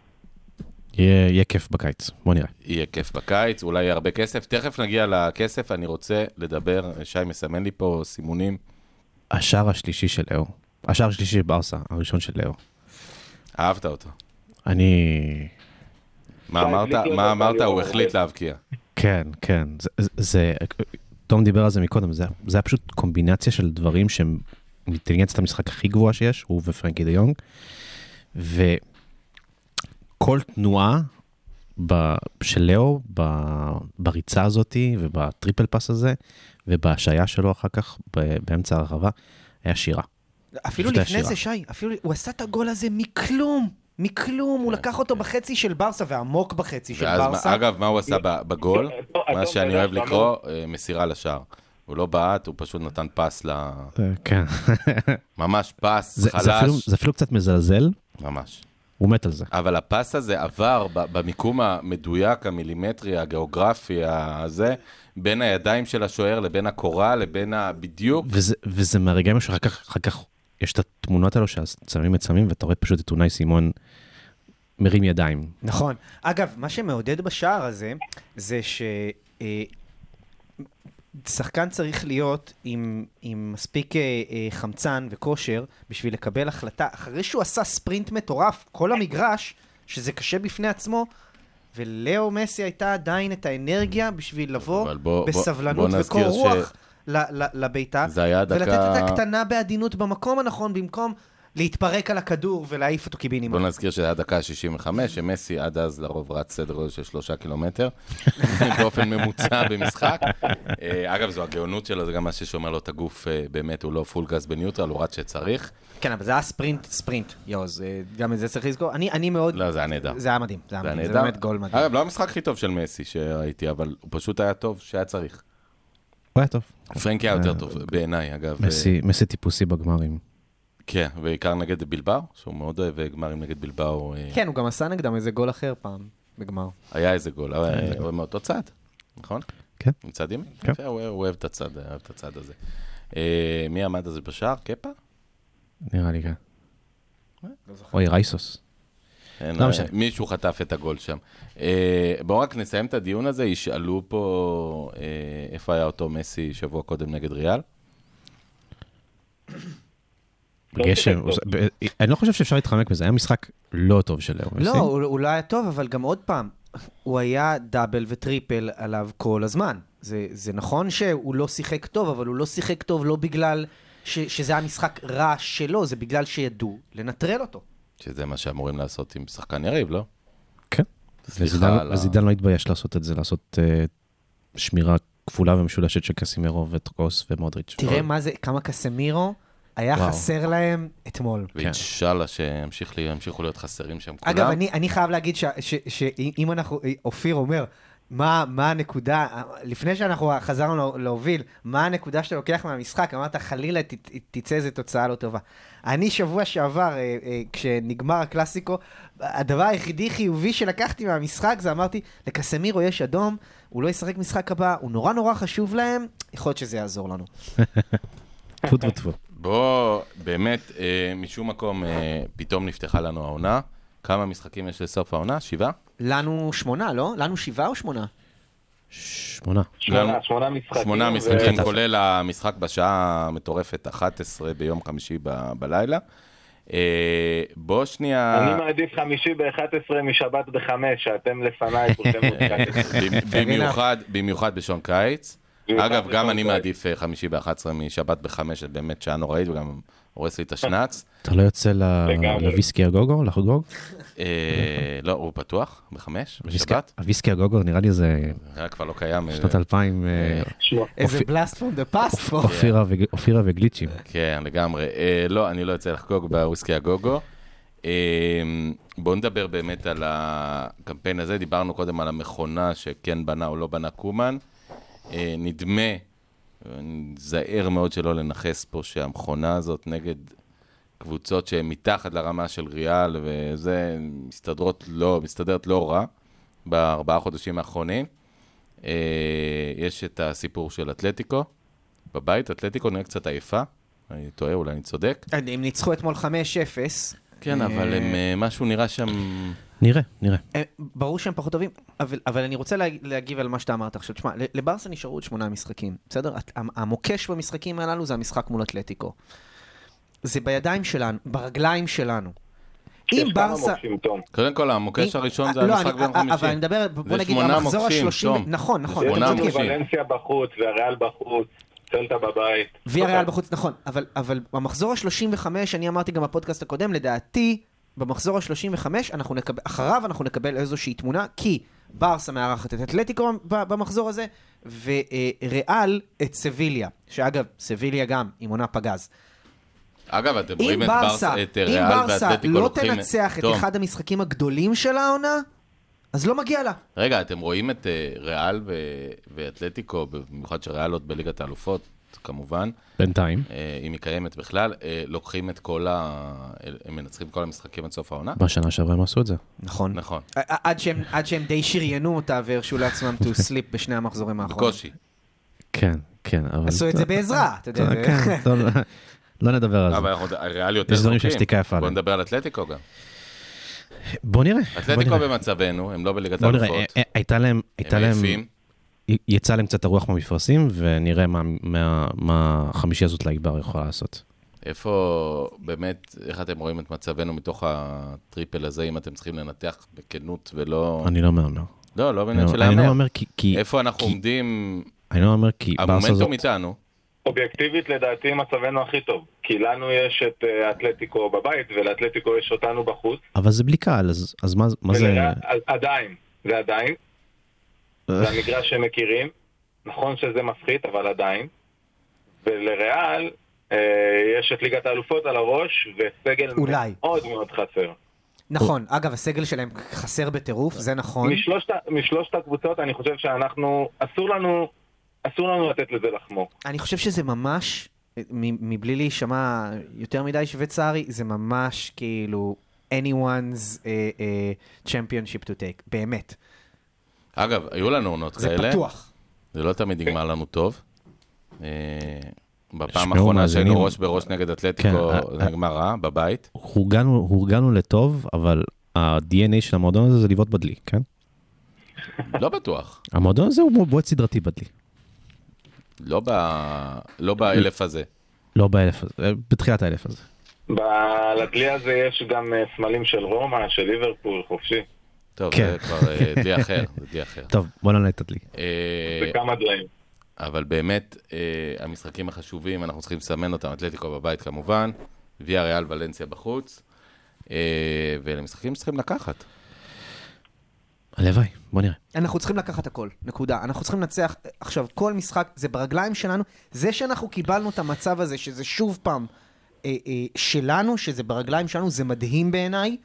יהיה יהיה כיף בקיץ, בוא נראה. יהיה כיף בקיץ, אולי יהיה הרבה כסף. תכף נגיע לכסף, אני רוצה לדבר, שי מסמן לי פה סימונים. השער השלישי של לאו, השער השלישי של ברסה, הראשון של לאו. אהבת אותו. אני... מה אמרת? מה אמרת? הוא לא- החליט להבקיע. כן, כן. זה, תום דיבר על זה מקודם, זה, זה היה פשוט קומבינציה של דברים שהם אינטליגנציית המשחק הכי גבוהה שיש, הוא ופרנקי דה יונג, וכל תנועה ב, של לאו ב, בריצה הזאתי ובטריפל פס הזה, ובהשעיה שלו אחר כך ב, באמצע הרחבה, היה שירה. אפילו לפני זה, שי, אפילו, הוא עשה את הגול הזה מכלום. מכלום, הוא לקח אותו בחצי של ברסה, ועמוק בחצי של ברסה. מה- אגב, מה הוא עשה ב- בגול? טוב, מה טוב, שאני אוהב יודע, לקרוא, אה, מסירה לשער. הוא לא בעט, הוא פשוט נתן פס ל... כן. ממש פס, זה, זה, אפילו, חלש, זה אפילו קצת מזלזל, ממש. הוא מת על זה. אבל הפס הזה עבר במיקום המדויק, המילימטרי, הגיאוגרפי, הזה, בין הידיים של השוער לבין הקורה, לבין ה... בדיוק. וזה, וזה מהרגעים שאחר כך, אחר כך יש את התמונות האלו שהצלמים מצלמים, ואתה רואה פשוט את אונאי סימון מרים ידיים. נכון. אגב, מה שמעודד בשער הזה, זה ש... אה, שחקן צריך להיות עם, עם מספיק אה, אה, חמצן וכושר בשביל לקבל החלטה. אחרי שהוא עשה ספרינט מטורף, כל המגרש, שזה קשה בפני עצמו, ולאו מסי הייתה עדיין את האנרגיה בשביל לבוא בוא- בסבלנות בוא וקור נזכיר ש- לביתה, זה היה ולתת דקה- את הקטנה בעדינות במקום הנכון, במקום להתפרק על הכדור ולהעיף אותו קיבינימה. בוא נזכיר שזה היה דקה ה-65, שמסי עד אז לרוב רץ סדר גודל של שלושה קילומטר, באופן ממוצע במשחק. אה, אגב, זו הגאונות שלו, זה גם מה ששומר לו את הגוף, אה, באמת, הוא לא פול גז בניוטרל, הוא רץ שצריך. כן, אבל זה היה ספרינט, ספרינט, יוז, אה, גם את זה צריך לזכור. אני, אני מאוד... לא, זה היה נהדר. זה היה מדהים, זה היה מדהים, זה. באמת גול מדהים. אגב, לא המשחק הכי טוב של מסי שראיתי, אבל הוא פשוט היה טוב שהיה צריך. הוא היה טוב. פרנקי היה אה, יותר טוב, בעיניי, אגב. מסי, מסי טיפוסי בגמרים. כן, בעיקר נגד בלבאו, שהוא מאוד אוהב גמרים נגד בלבאו. אה, כן, הוא גם עשה נגדם איזה גול אחר פעם, בגמר. היה איזה גול, הוא מאותו צד, נכון? כן. מצד ימין? כן. הוא הוא אוהב את הצד, אוהב את הצד הזה. אה, מי עמד אז בשער? קפה? נראה לי כן. אוי, רייסוס. אין, לא אה, משנה. מישהו חטף את הגול שם. אה, בואו רק נסיים את הדיון הזה, ישאלו פה אה, איפה היה אותו מסי שבוע קודם נגד ריאל. גשם. לא אני לא חושב שאפשר להתחמק בזה, היה משחק לא טוב של לאו. לא, מסי. הוא הוא לא היה טוב, אבל גם עוד פעם, הוא היה דאבל וטריפל עליו כל הזמן. זה, זה נכון שהוא לא שיחק טוב, אבל הוא לא שיחק טוב לא בגלל ש, שזה היה משחק רע שלו, זה בגלל שידעו לנטרל אותו. שזה מה שאמורים לעשות עם שחקן יריב, לא? כן. סליחה ה- וזידן לא התבייש לעשות את זה, לעשות אה, שמירה כפולה ומשולשת של קסימרו וטרקוס ומודריץ'. תראה מה זה, כמה קסמירו היה וואו. חסר להם אתמול. ואינשאללה שימשיך לי- ימשיכו להיות חסרים שם כולם. אגב, אני, אני חייב להגיד שאם אנחנו, אופיר אומר, מה, מה הנקודה, לפני שאנחנו חזרנו לה- להוביל, מה הנקודה שאתה לוקח מהמשחק? אמרת, חלילה ת, ת- תצא איזה תוצאה לא טובה. אני שבוע שעבר, אה, אה, כשנגמר הקלאסיקו, הדבר היחידי חיובי שלקחתי מהמשחק זה אמרתי, לקסמירו יש אדום, הוא לא ישחק משחק הבא, הוא נורא נורא חשוב להם, יכול להיות שזה יעזור לנו. טפו טפו טפו. בוא, באמת, אה, משום מקום אה, פתאום נפתחה לנו העונה. כמה משחקים יש לסוף העונה? שבעה? לנו שמונה, לא? לנו שבעה או שמונה? שמונה. שמונה, לנו- שמונה משחקים. שמונה ו- משחקים, כולל המשחק בשעה המטורפת 11 ביום חמישי ב- בלילה. אה, בוא שנייה... אני מעדיף חמישי ב-11 משבת ב-5, שאתם לפניי, כולכם. במיוחד, במיוחד בשעון קיץ. אגב, גם אני. מעדיף אה, חמישי ב-11 משבת ב-5, זה באמת שעה נוראית וגם הורס לי את השנץ. אתה לא יוצא. לוויסקי הגוגו, לחגוג? אה, לא, הוא פתוח ב-5 הוויסקי- בשבת. הוויסקי הגוגו נראה לי זה היה כבר לא קיים. אה, שנות 2000, אה, איזה blast from the past פה. אופירה וגל- אופירה וגליצ'ים. כן, לגמרי. לא, אני לא יוצא לחגוג בוויסקי הגוגו. בואו נדבר באמת על הקמפיין הזה. דיברנו קודם על המכונה שכן בנה או לא בנה קומן. נדמה, אני זהיר מאוד שלא לנכס פה שהמכונה הזאת נגד קבוצות שהן מתחת לרמה של ריאל, וזה מסתדרות לא, מסתדרת לא רע בארבעה חודשים האחרונים. אה, יש את הסיפור של אתלטיקו בבית, אתלטיקו נראה קצת עייפה, אני טועה, אולי אני צודק. הם ניצחו אתמול 5-0. כן, אבל הם, אה, משהו נראה שם... נראה, נראה. אה, ברור שהם פחות טובים, אבל, אבל אני רוצה להג, להגיב על מה שאתה אמרת עכשיו. תשמע, לברסה נשארו עוד שמונה משחקים, בסדר? המוקש במשחקים הללו זה המשחק מול אתלטיקו. זה בידיים שלנו, ברגליים שלנו. אם ברסה... קודם כל, המוקש אם- הראשון זה לא, המשחק אני- ביום חמישי. אבל אני מדבר, בוא זה נגיד, המחזור השלושים... נכון, נכון, זה שמונה. מוקשים. ולנסיה בחוץ, והריאל בחוץ, צלטה בבית. ויה. ריאל בחוץ, נכון, אבל, אבל במחזור ה-35, אני אמרתי גם בפודקאסט הקודם, לדעתי, במחזור ה-35, אנחנו נקבל, אחריו אנחנו נקבל איזושהי תמונה, כי ברסה מארחת את אתלטיקו במחזור הזה, וריאל את סביליה, שאגב, סביליה גם עם עונה פגז. אגב, אתם אם רואים את ברסה, ברסה, את אם ריאל ברסה ואתלטיקו לא לוקחים... תנצח את אחד המשחקים הגדולים של העונה, אז לא מגיע לה. רגע, אתם רואים את אה, ריאל ואתלטיקו, במיוחד שריאל עוד בליגת האלופות, כמובן, בינתיים. אה, אם היא קיימת בכלל, אה, לוקחים את כל ה... הם מנצחים כל המשחקים עד סוף העונה? בשנה שעברה הם עשו את זה. נכון. נכון, עד שהם, עד שהם די שריינו אותה והרשו לעצמם to sleep בשני המחזורים האחרונים. בקושי. כן, כן, אבל... עשו את זה בעזרה, אתה יודע. כן, טוב, לא נדבר על זה. אבל ריאל יותר יש דברים. שהשתיקה יפה בוא עליהם. נדבר על אתלטיקו גם. בוא נראה. בוא אתלטיקו נראה. במצבנו, הם לא בליגת בוא נראה, האלופות. אה, אה, הייתה להם, הם עייפים. יצא להם קצת הרוח מהמפרשים, ונראה מה- מה מה החמישי הזאת לעיבר יכולה לעשות. איפה, באמת, איך אתם רואים את מצבנו מתוך הטריפל הזה, אם אתם צריכים לנתח בכנות ולא... אני לא מהמר. לא, לא בעניין לא- של אני לא. מהמר כי- כי... איפה אנחנו כי- עומדים, אני לא מהמר כי ברסה הזאת... המומנטום איתנו. אובייקטיבית לדעתי מצבנו הכי טוב. כי לנו יש את אה, אתלטיקו בבית, ולאתלטיקו יש אותנו בחוץ. אבל זה בלי קהל, אז אז מה מה זה... ולריאל- אז עדיין, זה עדיין. זה המגרש שהם מכירים. נכון שזה מפחית, אבל עדיין. ולריאל אה, יש את ליגת האלופות על הראש, וסגל אולי. מאוד מאוד חסר. נכון, אגב, הסגל שלהם חסר בטירוף, זה נכון. משלושת, משלושת הקבוצות אני חושב שאנחנו, אסור לנו, אסור לנו לתת לזה לחמוק. אני חושב שזה ממש, מבלי להישמע יותר מדי שוויצרי, זה ממש כאילו anyone's uh, uh, championship to take, באמת. אגב, היו לנו עונות זה כאלה. פתוח. זה לא תמיד נגמר לנו טוב. אה, בפעם האחרונה. שהיינו ראש בראש נגד אתלטיקו, כן, זה אה, נגמר רע, בבית. הורגלנו לטוב, אבל ה-DNA של המועדון הזה זה לבעוט בדלי, כן? לא בטוח. המועדון הזה הוא בועט סדרתי בדלי. לא ב- לא באלף הזה. לא באלף הזה, אה, בתחילת האלף הזה. לכלי הזה יש גם אה, סמלים של רומא, של ליברפול, חופשי. טוב, כן. זה כבר אה, דלי אחר, זה דלי אחר. טוב, בוא נעלה את הדלי. אה, זה כמה דליים. אבל באמת, אה, המשחקים החשובים, אנחנו צריכים לסמן אותם, אתלטיקו בבית כמובן, ויה ריאל ולנסיה בחוץ, אה, ואלה משחקים שצריכים לקחת. הלוואי, בוא נראה. אנחנו צריכים לקחת הכל, נקודה. אנחנו צריכים לנצח, עכשיו, כל משחק, זה ברגליים שלנו. זה שאנחנו קיבלנו את המצב הזה, שזה שוב פעם אה, אה, שלנו, שזה ברגליים שלנו, זה מדהים בעיניי.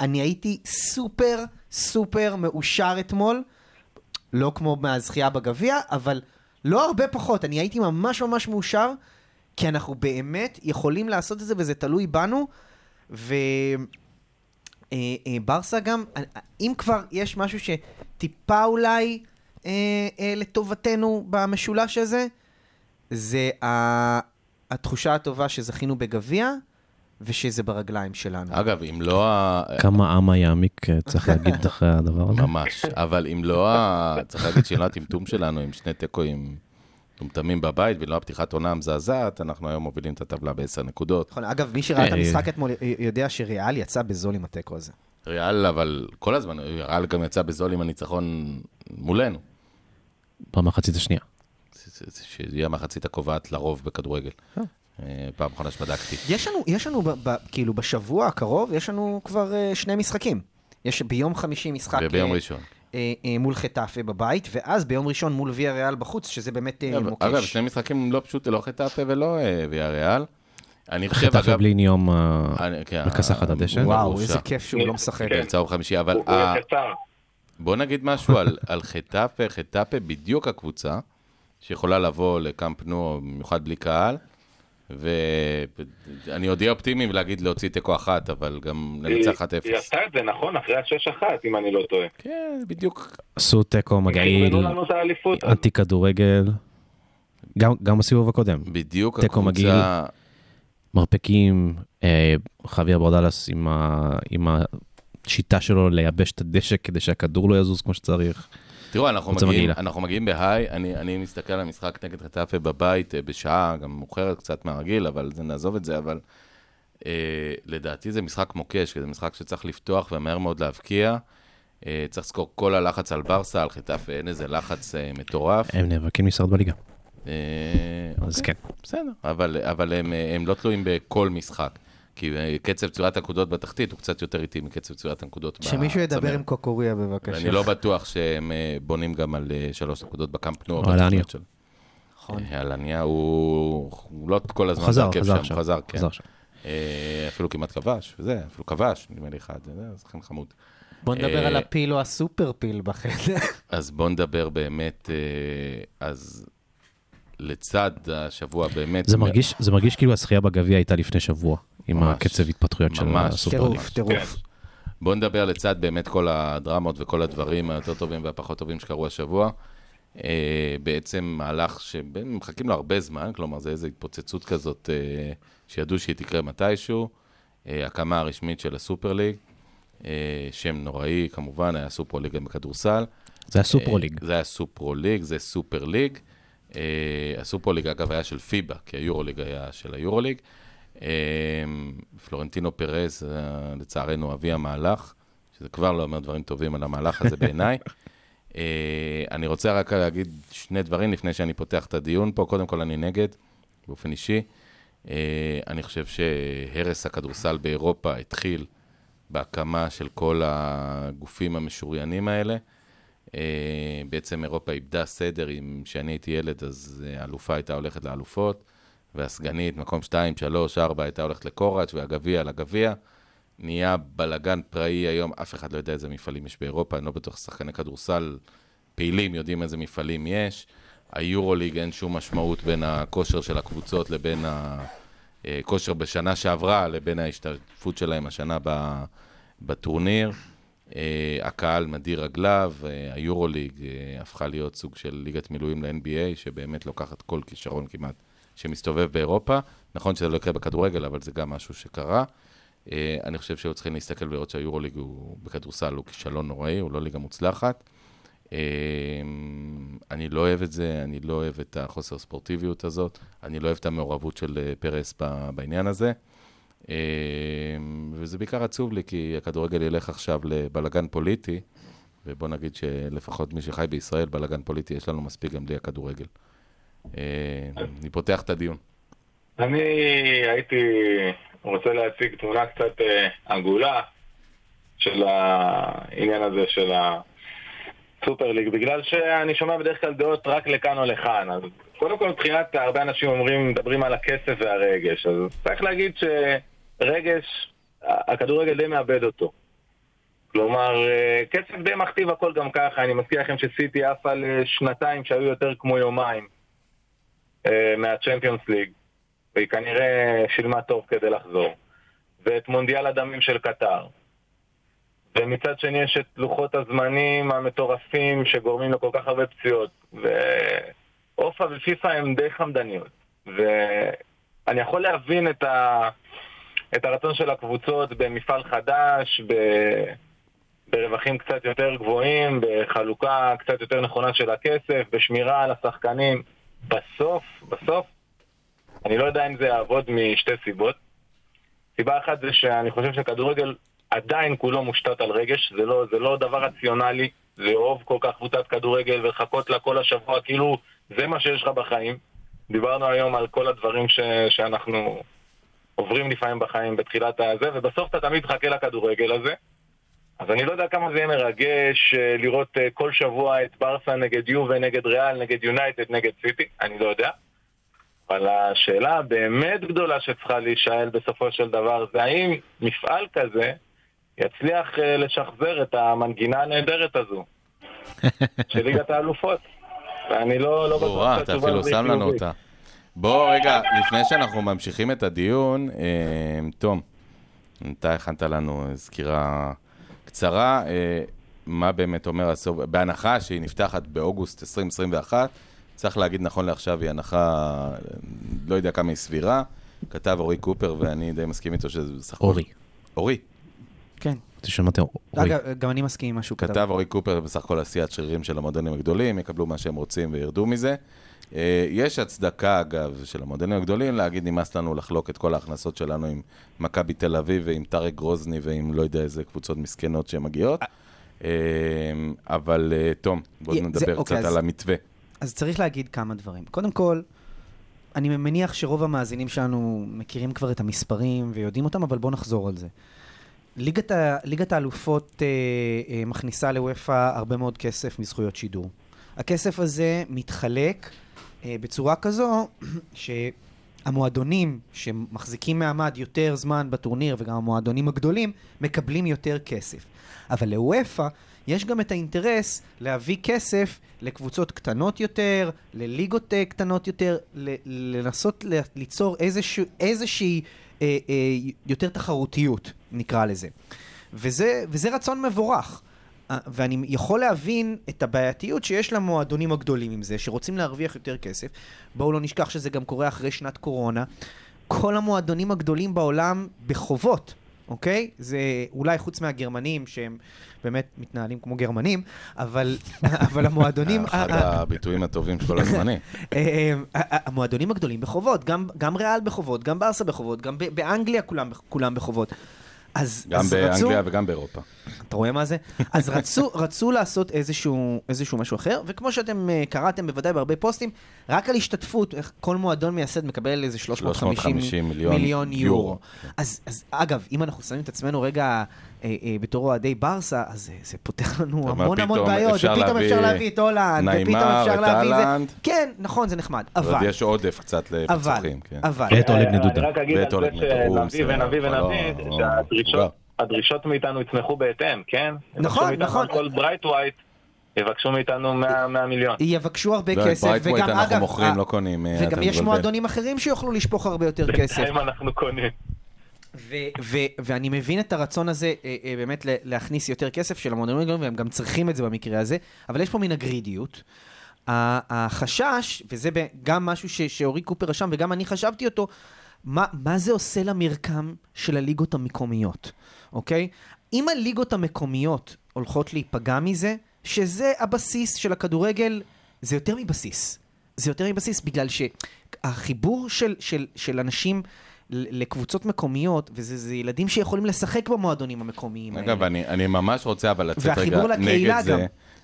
אני הייתי סופר סופר מאושר אתמול, לא כמו מהזכייה בגביע, אבל לא הרבה פחות. אני הייתי ממש ממש מאושר, כי אנחנו באמת יכולים לעשות את זה, וזה תלוי בנו. ו... אה, אה, ברסה גם, אה, אם כבר יש משהו שטיפה אולי אה, אה, לטובתנו במשולש הזה, זה ה- התחושה הטובה שזכינו בגביע, ושזה ברגליים שלנו. אגב, אם לא ה... כמה עם יעמיק אה, צריך להגיד אחרי הדבר הזה? ממש, אבל אם לא ה... צריך להגיד שאם לא הטמטום שלנו עם שני תיקואים מטומטמים בבית, ולא הפתיחת עונה המזעזעת, אנחנו היום מובילים את הטבלה בעשר נקודות. נכון, אגב, מי שראה את אה, המשחק אתמול יודע שריאל יצא בזול עם התיקו הזה. ריאל, אבל כל הזמן, ריאל גם יצא בזול עם הניצחון מולנו. במחצית השנייה. שיהיה המחצית הקובעת לרוב בכדורגל. אה, פעם אחרונה שבדקתי. יש לנו, יש לנו, ב, ב, כאילו, בשבוע הקרוב, יש לנו כבר אה, שני משחקים. יש ביום חמישי משחק... וביום אה, ראשון. אה, אה, מול חטאפה בבית, ואז ביום ראשון מול ויה ריאל בחוץ, שזה באמת אה, מוקש. אגב, שני משחקים לא פשוט, לא חטאפה ולא ויה ריאל. אני חושב, אגב... בלי ניום אני- כן, הדשא. וואו. איזה כיף שהוא לא משחק. כן. צהוב חמישי, אבל הוא קצר. בוא נגיד משהו על, על חטאפה, חטאפה בדיוק הקבוצה שיכולה לבוא לקאמפ נו, במיוחד בלי קהל, ואני עוד אהיה אופטימי ולהגיד להוציא תיקו אחת, אבל גם לנצח 1-0. היא עשתה את זה, נכון? אחרי ה-6-1, אם אני לא טועה. כן, בדיוק. עשו תיקו מגעיל. אנטי כדורגל, גם גם בסיבוב הקודם. בדיוק תיקו מגעיל. הקבוצה... מרפקים, אה, חוויה ברדלס עם ה- עם השיטה שלו לייבש את הדשא כדי שהכדור לא יזוז כמו שצריך. תראו, אנחנו מגיעים. אנחנו מגיעים בהיי, אני, אני מסתכל על המשחק נגד חטאפה בבית אה, בשעה, גם מאוחרת קצת מהרגיל, אבל זה, נעזוב את זה, אבל אה, לדעתי זה משחק מוקש, כי זה משחק שצריך לפתוח ומהר מאוד להבקיע. אה, צריך לזכור כל הלחץ על ברסה, על חטאפה, אין איזה לחץ אה, מטורף. הם נאבקים להישרד בליגה, אה, אז אוקיי, כן. בסדר, אבל, אבל הם, אה, הם לא תלויים בכל משחק. כי אה, קצב צבירת הנקודות בתחתית הוא קצת יותר איטי מקצב צבירת הנקודות בצמרת. שמישהו ידבר עם קוקוריה בבקשה. אני לא בטוח שהם אה, בונים גם על אה, שלוש נקודות בקאמפ. או אלניה. נכון. אה, אלניה הוא לא כל הזמן חזר, חזר שם, עכשיו. חזר, כן. חזר עכשיו. אפילו כמעט כבש, וזה, אפילו כבש, נדמה לי אחד, זה שחקן חמוד. בוא נדבר על הפיל או הסופר פיל בחדר. אז בואו נדבר באמת, אז לצד השבוע באמת... זה מרגיש, זה מרגיש כאילו הזכייה בגביע הייתה לפני שבוע, עם ממש. הקצב התפתחויות של ממש. הסופרליג. טירוף, טירוף. בואו נדבר לצד באמת כל הדרמות וכל הדברים היותר טובים והפחות טובים שקרו השבוע. אה, בעצם מהלך שמחכים לו הרבה זמן, כלומר זה איזו התפוצצות כזאת אה, שידעו שהיא תקרה מתישהו. אה, הקמה הרשמית של הסופר ליג, אה, שם נוראי כמובן, היה סופר ליג גם בכדורסל. זה היה סופרוליג. אה, זה היה סופרו ליג, זה סופר ליג. אה, אגב היה של פיבה, כי היורו ליג היה של היורו ליג. אה, פלורנטינו פרז, אה, לצערנו, אבי המהלך, שזה כבר לא אומר דברים טובים על המהלך הזה בעיניי. אני רוצה רק להגיד שני דברים לפני שאני פותח את הדיון פה. קודם כל, אני נגד, באופן אישי. אני חושב שהרס הכדורסל באירופה התחיל בהקמה של כל הגופים המשוריינים האלה. אה, בעצם אירופה איבדה סדר, אם כשאני הייתי ילד, אז אה, האלופה הייתה הולכת לאלופות, והסגנית, מקום 2, 3, 4, הייתה הולכת לקוראץ', והגביע לגביע. נהיה בלגן פראי היום, אף אחד לא יודע איזה מפעלים יש באירופה, אני לא בטוח ששחקני כדורסל פעילים יודעים איזה מפעלים יש. היורוליג אין שום משמעות בין הכושר של הקבוצות לבין הכושר בשנה שעברה, לבין ההשתתפות שלהם השנה בטורניר. אה, הקהל מדיר רגליו, אה, היורוליג אה, הפכה להיות סוג של ליגת מילואים ל-NBA, שבאמת לוקחת כל כישרון כמעט שמסתובב באירופה. נכון שזה לא יקרה בכדורגל, אבל זה גם משהו שקרה. אני חושב שהיו צריכים להסתכל ולראות שהיורוליג הוא, בכדורסל הוא כישלון נוראי, הוא לא ליגה מוצלחת. אני לא אוהב את זה, אני לא אוהב את החוסר ספורטיביות הזאת, אני לא אוהב את המעורבות של פרס בעניין הזה. אה, וזה בעיקר עצוב לי, כי הכדורגל ילך עכשיו לבלגן פוליטי, ובוא נגיד שלפחות מי שחי בישראל, בלגן פוליטי יש לנו מספיק גם בלי הכדורגל. אה, אני פותח את הדיון. אני הייתי רוצה להציג תמונה קצת אה, עגולה של העניין הזה של הסופר ליג, בגלל שאני שומע בדרך כלל דעות רק לכאן או לכאן. אז קודם כל, מבחינת הרבה אנשים אומרים, מדברים על הכסף והרגש. אז צריך להגיד שרגש, ה- הכדורגל די מאבד אותו. כלומר, אה, כסף די מכתיב הכל גם ככה. אני מזכיר לכם שסיטי עף על שנתיים שהיו יותר כמו יומיים אה, מהצ'מפיונס ליג. והיא כנראה שילמה טוב כדי לחזור. ואת מונדיאל הדמים של קטר. ומצד שני יש את לוחות הזמנים המטורפים שגורמים לכל כך הרבה פציעות. ואופה ופיפ"א הם די חמדניות. ואני יכול להבין את, ה... את הרצון של הקבוצות במפעל חדש, ב... ברווחים קצת יותר גבוהים, בחלוקה קצת יותר נכונה של הכסף, בשמירה על השחקנים. בסוף, בסוף, אני לא יודע אם זה יעבוד משתי סיבות. סיבה אחת זה שאני חושב שכדורגל עדיין כולו מושתת על רגש, זה לא, זה לא דבר רציונלי, לאהוב כל כך קבוצת כדורגל ולחכות לה כל השבוע, כאילו זה מה שיש לך בחיים. דיברנו היום על כל הדברים ש, שאנחנו עוברים לפעמים בחיים בתחילת הזה, ובסוף אתה תמיד מחכה לכדורגל הזה. אז אני לא יודע כמה זה יהיה מרגש אה, לראות אה, כל שבוע את ברסה נגד יובה, נגד ריאל, נגד יונייטד, נגד סיטי, אני לא יודע. אבל השאלה הבאמת גדולה שצריכה להישאל בסופו של דבר זה האם מפעל כזה יצליח אה, לשחזר את המנגינה הנהדרת הזו של ליגת האלופות. ואני לא, לא בטוח אתה שהתשובה אפילו לזה היא שם לנו חיובית. אותה. בוא רגע, לפני שאנחנו ממשיכים את הדיון, אה, תום, אתה הכנת לנו סקירה קצרה. אה, מה באמת אומר הסוף, בהנחה שהיא נפתחת באוגוסט 2021, צריך להגיד נכון לעכשיו, היא הנחה, לא יודע כמה היא סבירה. כתב אורי קופר, ואני די מסכים איתו שזה בסך הכל... אורי. אורי. כן. שמעתי, אורי. אגב, גם אני מסכים עם מה שהוא כתב. כתב אורי קופר, בסך הכל עשיית שרירים של המועדונים הגדולים, יקבלו מה שהם רוצים וירדו מזה. אה, יש הצדקה, אגב, של המועדונים הגדולים להגיד, נמאס לנו לחלוק את כל ההכנסות שלנו עם מכבי תל אביב ועם טארק גרוזני ועם לא יודע איזה קבוצות מסכנות שמגיעות. אה, אבל אה, תום, בואו נדבר אוקיי, קצת אז- על המתווה. אז צריך להגיד כמה דברים. קודם כל, אני מניח שרוב המאזינים שלנו מכירים כבר את המספרים ויודעים אותם, אבל בואו נחזור על זה. ליגת, ה, ליגת האלופות אה, אה, מכניסה לוופא הרבה מאוד כסף מזכויות שידור. הכסף הזה מתחלק אה, בצורה כזו שהמועדונים שמחזיקים מעמד יותר זמן בטורניר וגם המועדונים הגדולים מקבלים יותר כסף. אבל לוופא יש גם את האינטרס להביא כסף לקבוצות קטנות יותר, לליגות אה, קטנות יותר, לנסות ליצור איזשהו, איזושהי אה, אה, יותר תחרותיות, נקרא לזה. וזה, וזה רצון מבורך. אה, ואני יכול להבין את הבעייתיות שיש למועדונים הגדולים עם זה, שרוצים להרוויח יותר כסף. בואו לא נשכח שזה גם קורה אחרי שנת קורונה. כל המועדונים הגדולים בעולם בחובות, אוקיי? זה אולי חוץ מהגרמנים, שהם באמת מתנהלים כמו גרמנים, אבל, אבל המועדונים... אחד ה- ה- הביטויים הטובים של כל הזמנים. אה, אה, המועדונים הגדולים בחובות, גם, גם ריאל בחובות, גם ברסה בחובות, גם באנגליה כולם, כולם בחובות. אז, גם אז רצו, באנגליה וגם באירופה. אתה רואה מה זה? אז רצו, רצו לעשות איזשהו, איזשהו משהו אחר, וכמו שאתם uh, קראתם בוודאי בהרבה פוסטים, רק על השתתפות, איך כל מועדון מייסד מקבל איזה 350 350 מיליון מיליון יורו. יורו. אז, אז אגב, אם אנחנו שמים את עצמנו רגע אה, אה, בתור אוהדי ברסה, אז זה, זה פותח לנו המון המון בעיות, אפשר ופתאום להביא אפשר להביא את הולנד, ופתאום אפשר את להביא זה. אהלנד. כן, נכון, זה נחמד, ועוד אבל, יש עודף קצת אבל, לפיצוחים, כן. אבל, ואת אולג אה, נדודה. אני רק אגיד ואת על אולג זה נדודה, שנביא ונביא לא- ונביא, לא- שהדרישות הדרישות מאיתנו יצמחו בהתאם, כן? נכון, נכון. כל ברייט ווייט, יבקשו מאיתנו 100 100 מיליון. יבקשו הרבה לא, כסף, ברייטווייט וגם אנחנו אגב, מוכרים, אה, לא קונים. אה, וגם יש. מועדונים אחרים שיוכלו לשפוך הרבה יותר כסף. בינתיים אנחנו קונים. ו- ו- ואני מבין את הרצון הזה אה, אה, באמת ל- להכניס יותר כסף של המועדונים הגדולים, והם גם צריכים את זה במקרה הזה, אבל יש פה מן הגרידיות. ה- החשש, וזה ב- גם משהו ש- שאורי קופר רשם, וגם אני חשבתי אותו, מה, מה זה עושה למרקם של הליגות המקומיות, אוקיי? אם הליגות המקומיות הולכות להיפגע מזה, שזה הבסיס של הכדורגל, זה יותר מבסיס. זה יותר מבסיס, בגלל שהחיבור של, של, של אנשים לקבוצות מקומיות, וזה זה ילדים שיכולים לשחק במועדונים המקומיים האלה. אגב, אני, אני ממש רוצה אבל לצאת והחיבור רגע לקהילה נגד גם.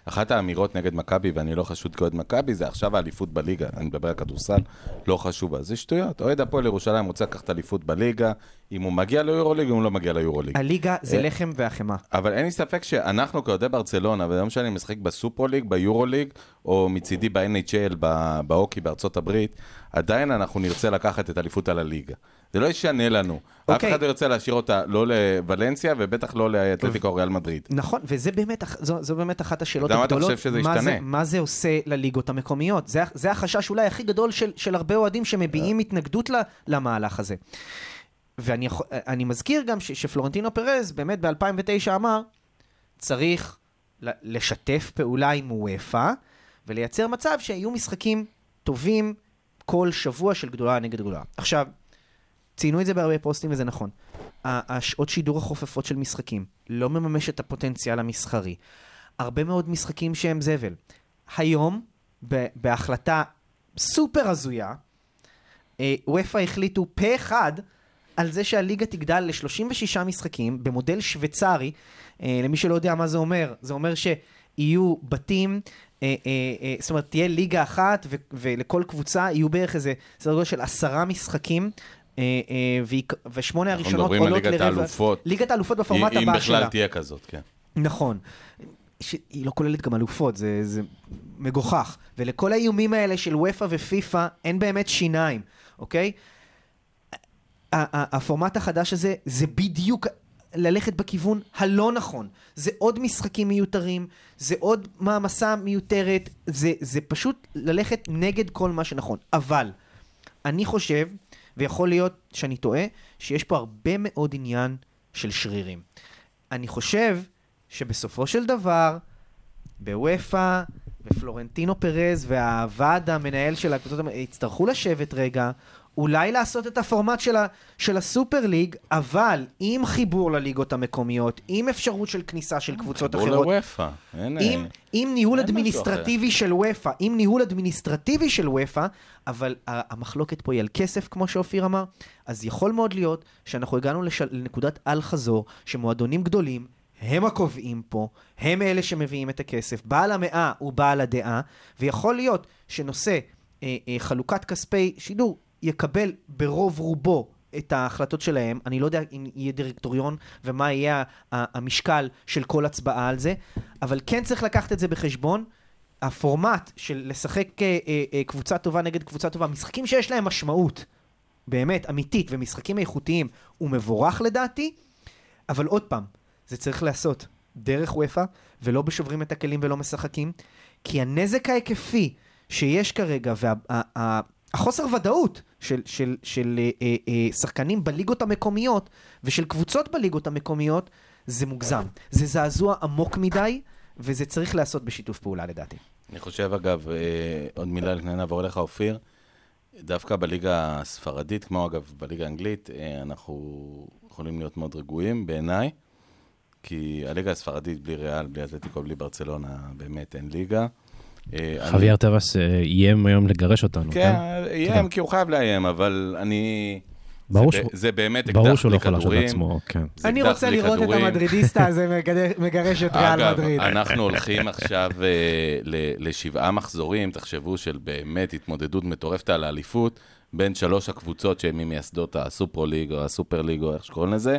זה. אחת האמירות נגד מכבי, ואני לא חשוד כאוהד מכבי, זה עכשיו האליפות בליגה. אני מדבר על כדורסל, לא חשובה. זה שטויות. אוהד הפועל ירושלים רוצה לקחת אליפות בליגה, אם הוא מגיע ליורוליג, אם הוא לא מגיע ליורוליג. הליגה זה אה, לחם והחמאה. אבל אין לי ספק שאנחנו כאוהדי ברצלונה, ולא משנה אם משחק בסופרוליג, ביורוליג, או מצידי ב-NHL, ב- בהוקי בארצות הברית, עדיין אנחנו נרצה לקחת את אליפות על הליגה. זה לא ישנה לנו. אף אוקיי. אחד לא ירצה להשאיר אותה לא לוולנסיה, ובטח לא לאתלטיקו או ריאל מדריד. נכון, וזה באמת, באמת אחת השאלות למה אתה הגדולות. חושב שזה מה ישתנה? זה, מה זה עושה לליגות המקומיות? זה, זה החשש אולי הכי גדול של, של הרבה אוהדים שמביעים התנגדות ל- למהלך הזה. ואני מזכיר גם ש, שפלורנטינו פרז באמת ב-2009 אמר, צריך לשתף פעולה עם וופא ולייצר מצב שיהיו משחקים טובים כל שבוע של גדולה נגד גדולה. עכשיו, ציינו את זה בהרבה פוסטים וזה נכון. השעות שידור החופפות של משחקים לא מממש את הפוטנציאל המסחרי. הרבה מאוד משחקים שהם זבל. היום, בהחלטה סופר הזויה, אה, וופא החליטו פה אחד על זה שהליגה תגדל ל-36 משחקים במודל שוויצרי. אה, למי שלא יודע מה זה אומר, זה אומר שיהיו בתים, אה, זאת אומרת, תהיה ליגה אחת, ולכל קבוצה יהיו בערך איזה סדר גודל של עשרה משחקים. אה, אה, ושמונה אנחנו הראשונות מדברים על עולות ליגת לרבע... האלופות. ליגת האלופות בפורמט אם הבא בכלל שלה. תהיה כזאת, כן. נכון. שהיא לא כוללת גם אלופות, זה, זה מגוחך. ולכל האיומים האלה של וופא ופיפא אין באמת שיניים, אוקיי? הפורמט החדש הזה זה בדיוק ללכת בכיוון הלא נכון. זה עוד משחקים מיותרים, זה עוד מעמסה מיותרת, זה, זה פשוט ללכת נגד כל מה שנכון. אבל אני חושב, ויכול להיות שאני טועה, שיש פה הרבה מאוד עניין של שרירים. אני חושב שבסופו של דבר, בוופא, ופלורנטינו פרז והוועד המנהל של הקבוצות יצטרכו לשבת רגע, אולי לעשות את הפורמט של, ה, של הסופר ליג, אבל עם חיבור לליגות המקומיות, עם אפשרות של כניסה של קבוצות חיבור אחרות, לוופא. אין... עם, עם ניהול אדמיניסטרטיבי של וופא, עם ניהול אדמיניסטרטיבי של וופא, אבל המחלוקת פה היא על כסף, כמו שאופיר אמר, אז יכול מאוד להיות שאנחנו הגענו לש... לנקודת אל-חזור, שמועדונים גדולים, הם הקובעים פה, הם אלה שמביאים את הכסף, בעל המאה הוא בעל הדעה, ויכול להיות שנושא אה, אה, חלוקת כספי שידור יקבל ברוב רובו את ההחלטות שלהם, אני לא יודע אם יהיה דירקטוריון ומה יהיה המשקל של כל הצבעה על זה, אבל כן צריך לקחת את זה בחשבון. הפורמט של לשחק אה, אה, אה, קבוצה טובה נגד קבוצה טובה, משחקים שיש להם משמעות, באמת, אמיתית, ומשחקים איכותיים, הוא מבורך לדעתי, אבל עוד פעם, זה צריך להיעשות דרך וופא, ולא בשוברים את הכלים ולא משחקים, כי הנזק ההיקפי שיש כרגע, והחוסר ודאות של, של, של אה, אה, אה, שחקנים בליגות המקומיות, ושל קבוצות בליגות המקומיות, זה מוגזם. זה זעזוע עמוק מדי, וזה צריך להיעשות בשיתוף פעולה לדעתי. אני חושב, אגב, אה, עוד מילה לפני נעבור אליך, אופיר, דווקא בליגה הספרדית, כמו אגב בליגה האנגלית, אה, אנחנו יכולים להיות מאוד רגועים בעיניי, כי הליגה הספרדית בלי ריאל, בלי אתלטיקו, בלי ברצלונה, באמת אין ליגה. אה, אני- חוויאר טבעס אה, איים היום לגרש אותנו, כן, כן? איים, כי הוא חייב לאיים, אבל אני... ברור זה, שהוא- ב- זה באמת ברור אקדח שהוא לא יכול להרשות. לעצמו, כן. זה אני אקדח רוצה לראות את. המדרידיסטה הזה מגרש את ריאל אגב, מדריד. אנחנו הולכים עכשיו אה, לשבעה מחזורים, תחשבו, של באמת התמודדות מטורפת על האליפות, בין שלוש הקבוצות שהן ממייסדות הסופרו ליג או הסופר ליג או איך שקוראים לזה.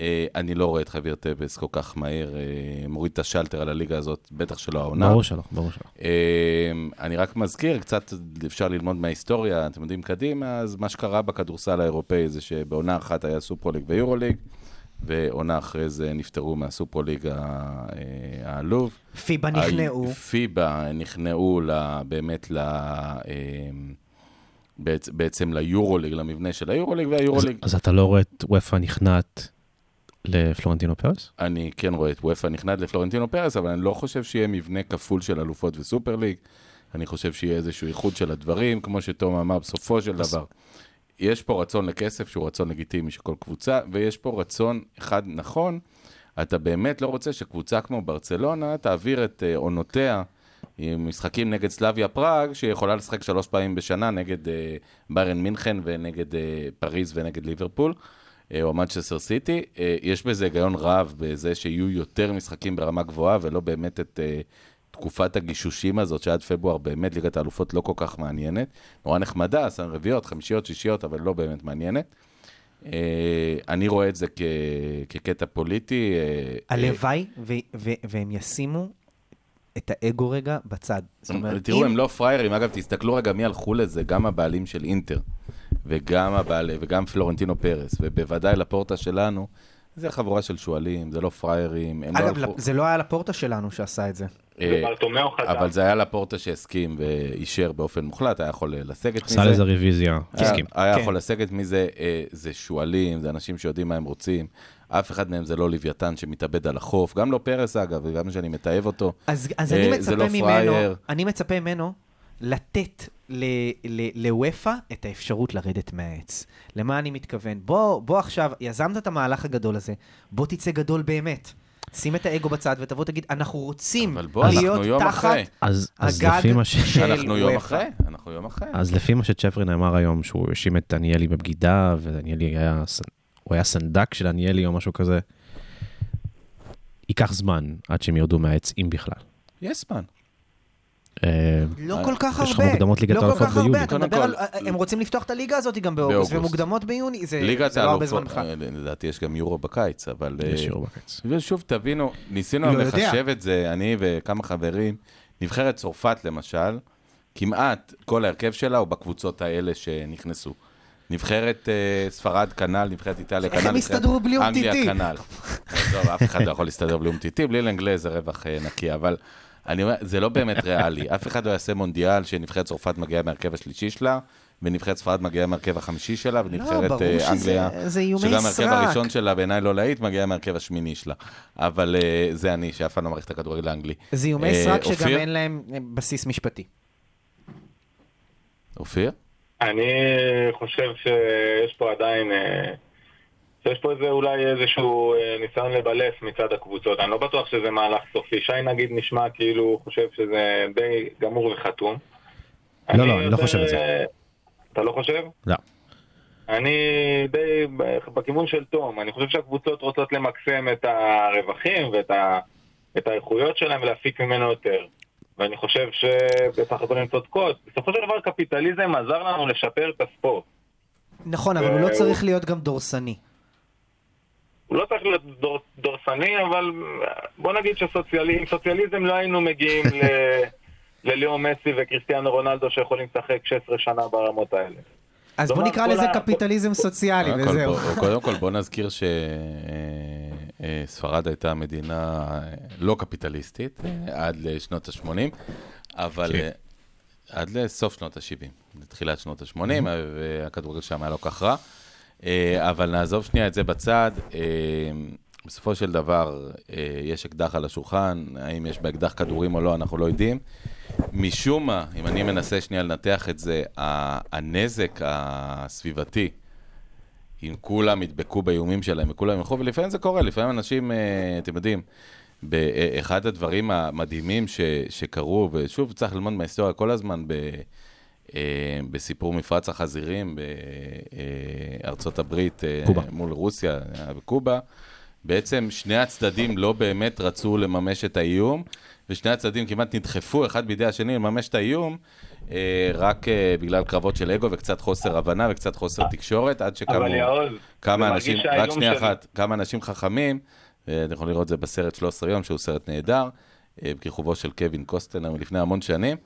אה, אני לא רואה את חביר טבס כל כך מהר אה, מוריד את השלטר על הליגה הזאת, בטח שלא העונה. ברור שלא, ברור שלא. אה, אני רק מזכיר, קצת אפשר ללמוד מההיסטוריה, אתם יודעים קדימה, אז מה שקרה בכדורסל האירופאי זה שבעונה אחת היה סופרוליג ויורוליג, ועונה אחרי זה נפטרו מהסופרוליג העלוב. פיבה נכנעו. פיבה נכנעו באמת ל... בעצ- בעצם ליורוליג, למבנה של היורוליג, אז- והיורוליג, אז אתה לא רואה את וופא נכנעת לפלורנטינו פרס? אני כן רואה את וופא נכנעת לפלורנטינו פרס, אבל אני לא חושב שיהיה מבנה כפול של אלופות וסופר ליג. אני חושב שיהיה איזשהו איחוד של הדברים, כמו שתום אמר, בסופו של דבר. יש פה רצון לכסף שהוא רצון לגיטימי של כל קבוצה, ויש פה רצון אחד נכון. אתה באמת לא רוצה שקבוצה כמו ברצלונה תעביר את אה, עונותיה עם משחקים נגד סלאביה פראג, שיכולה לשחק שלוש פעמים בשנה נגד אה, ביירן מינכן ונגד אה, פריז ונגד ליברפול. אה, או מנצ'סטר סיטי, אה, יש בזה היגיון רב בזה שיהיו יותר משחקים ברמה גבוהה ולא באמת את אה, תקופת הגישושים הזאת שעד פברואר באמת ליגת האלופות לא כל כך מעניינת. נורא נחמדה, שם רביעיות, חמישיות, שישיות, אבל לא באמת מעניינת. אני רואה את זה כ- כקטע פוליטי. הלוואי ו- ו- והם ישימו את האגו רגע בצד. זאת אומרת, תראו, אם- הם לא פראיירים. אגב, תסתכלו רגע מי הלכו לזה, גם הבעלים של אינטר, וגם, הבעל, וגם פלורנטינו פרס, ובוודאי לפורטה שלנו, זה חבורה של שועלים, זה לא פראיירים. לא אגב, הלכו- זה לא היה לפורטה שלנו שעשה את זה. אה. אבל זה היה לפורטה שהסכים ואישר באופן מוחלט, היה יכול לסגת מזה. עשה לזה רוויזיה, היה- הסכים. היה כן. יכול לסגת מזה, אה, זה שועלים, זה אנשים שיודעים מה הם רוצים. אף אחד מהם זה לא לוויתן שמתאבד על החוף, גם לא פרס אגב, וגם שאני מתעב אותו. אז, אז אה, אני מצפה לא ממנו. אני מצפה ממנו לתת ל- ל- לוופא את האפשרות לרדת מהעץ. למה אני מתכוון? בוא, בוא עכשיו, יזמת את המהלך הגדול הזה, בוא תצא גדול באמת. שים את האגו בצד ותבוא תגיד, אנחנו רוצים בוא, להיות אנחנו תחת אחרי. אז אז הגג לפי מה ש... של אנחנו יום וופא. אחרי, אנחנו יום אחרי. אז לפי מה שצ'פרין אמר היום, שהוא האשים את דניאלי בבגידה, ודניאלי היה, ס- הוא היה סנדק של דניאלי או משהו כזה, ייקח זמן עד שהם ירדו מהעץ, אם בכלל. יש זמן. אה, לא אה, כל כך יש לך הרבה. מוקדמות ליגת לא כל האלופות כך הרבה. ביוני. אתה קודם מדבר על... כל- הם רוצים לפתוח את הליגה הזאת גם באוגוסט. ומוקדמות ביוני, זה לא הרבה זמן בכלל. אה, לדעתי יש גם יורו בקיץ, אבל... אה, יש שיעור בקיץ. ושוב, תבינו, ניסינו לא. לחשב את זה, אני וכמה חברים. נבחרת צרפת, למשל, כמעט כל ההרכב שלה הוא בקבוצות האלה שנכנסו. נבחרת אה, ספרד כנ"ל, נבחרת איטליה כנ"ל. איך הם הסתדרו בלי אנגליה אומטיטי? כנ"ל. עזוב, אף אחד לא יכול להסתדר בלי אומטיטי, בלי לנגלה זה רווח אה, נקי, אבל אני אומר, זה לא באמת ריאלי. אף אחד לא יעשה מונדיאל שנבחרת צרפת מגיעה מהרכב השלישי שלה, ונבחרת ספרד מגיעה מהרכב החמישי שלה, לא, ונבחרת שזה אנגליה, זה איומי שגם. ההרכב הראשון שלה בעיניי לא להיט, מגיע מהרכב השמיני שלה. אבל אה, זה אני, שאף פעם לא מעריך את הכדורגל האנגלי. זה איומי אה, סרק שגם? אין להם בסיס משפטי. אופיר? אני חושב שיש פה עדיין, אה, שיש פה איזה אולי איזשהו אה, ניסיון לבלף מצד הקבוצות. אני לא בטוח שזה מהלך סופי. שי נגיד נשמע כאילו הוא חושב שזה די גמור וחתום. לא, לא, אני לא חושב את זה. אה, אתה לא חושב? לא. אני די בכיוון של תום. אני חושב שהקבוצות רוצות למקסם את הרווחים ואת ה... את האיכויות שלהם ולהפיק ממנו יותר. ואני חושב שבסך הכל הן צודקות. בסופו של דבר קפיטליזם עזר לנו לשפר את הספורט. נכון, אבל הוא לא צריך להיות גם דורסני. הוא לא צריך להיות דור, דורסני, אבל בוא נגיד שעם סוציאליזם לא היינו מגיעים ל... לליאו מסי וקריסטיאנו רונלדו שיכולים לשחק 16 שנה ברמות האלה. אז בוא נקרא לזה ה- קפיטליזם סוציאלי, וזהו. בוא- קודם כל, בוא נזכיר שספרד הייתה מדינה אה, לא קפיטליסטית אה, עד לשנות ה-80, אבל כן. אה, עד לסוף שנות ה-70, לתחילת שנות ה-80, והכדורגל שם היה לא כך רע. אה, אבל נעזוב שנייה את זה בצד. אה, בסופו של דבר, אה, יש אקדח על השולחן, האם יש באקדח כדורים או לא, אנחנו לא יודעים. משום מה, אם אני מנסה שנייה לנתח את זה, הנזק הסביבתי, אם כולם ידבקו באיומים שלהם וכולם ילכו, ולפעמים זה קורה, לפעמים אנשים, אתם יודעים, באחד הדברים המדהימים ש, שקרו, ושוב, צריך ללמוד מההיסטוריה כל הזמן, ב, בסיפור מפרץ החזירים בארצות הברית, אה, קובה. מול רוסיה וקובה, בעצם שני הצדדים לא באמת רצו לממש את האיום, ושני הצדדים כמעט נדחפו אחד בידי השני לממש את האיום, אה, רק אה, בגלל קרבות של אגו וקצת חוסר הבנה וקצת חוסר תקשורת, עד שקמו יעוז, כמה אנשים, רק שנייה של- אחת, כמה אנשים חכמים, אה, אתם יכולים לראות את זה בסרט 13 יום, שהוא סרט נהדר, אה, בכיכובו של קווין קוסטנר מלפני המון שנים,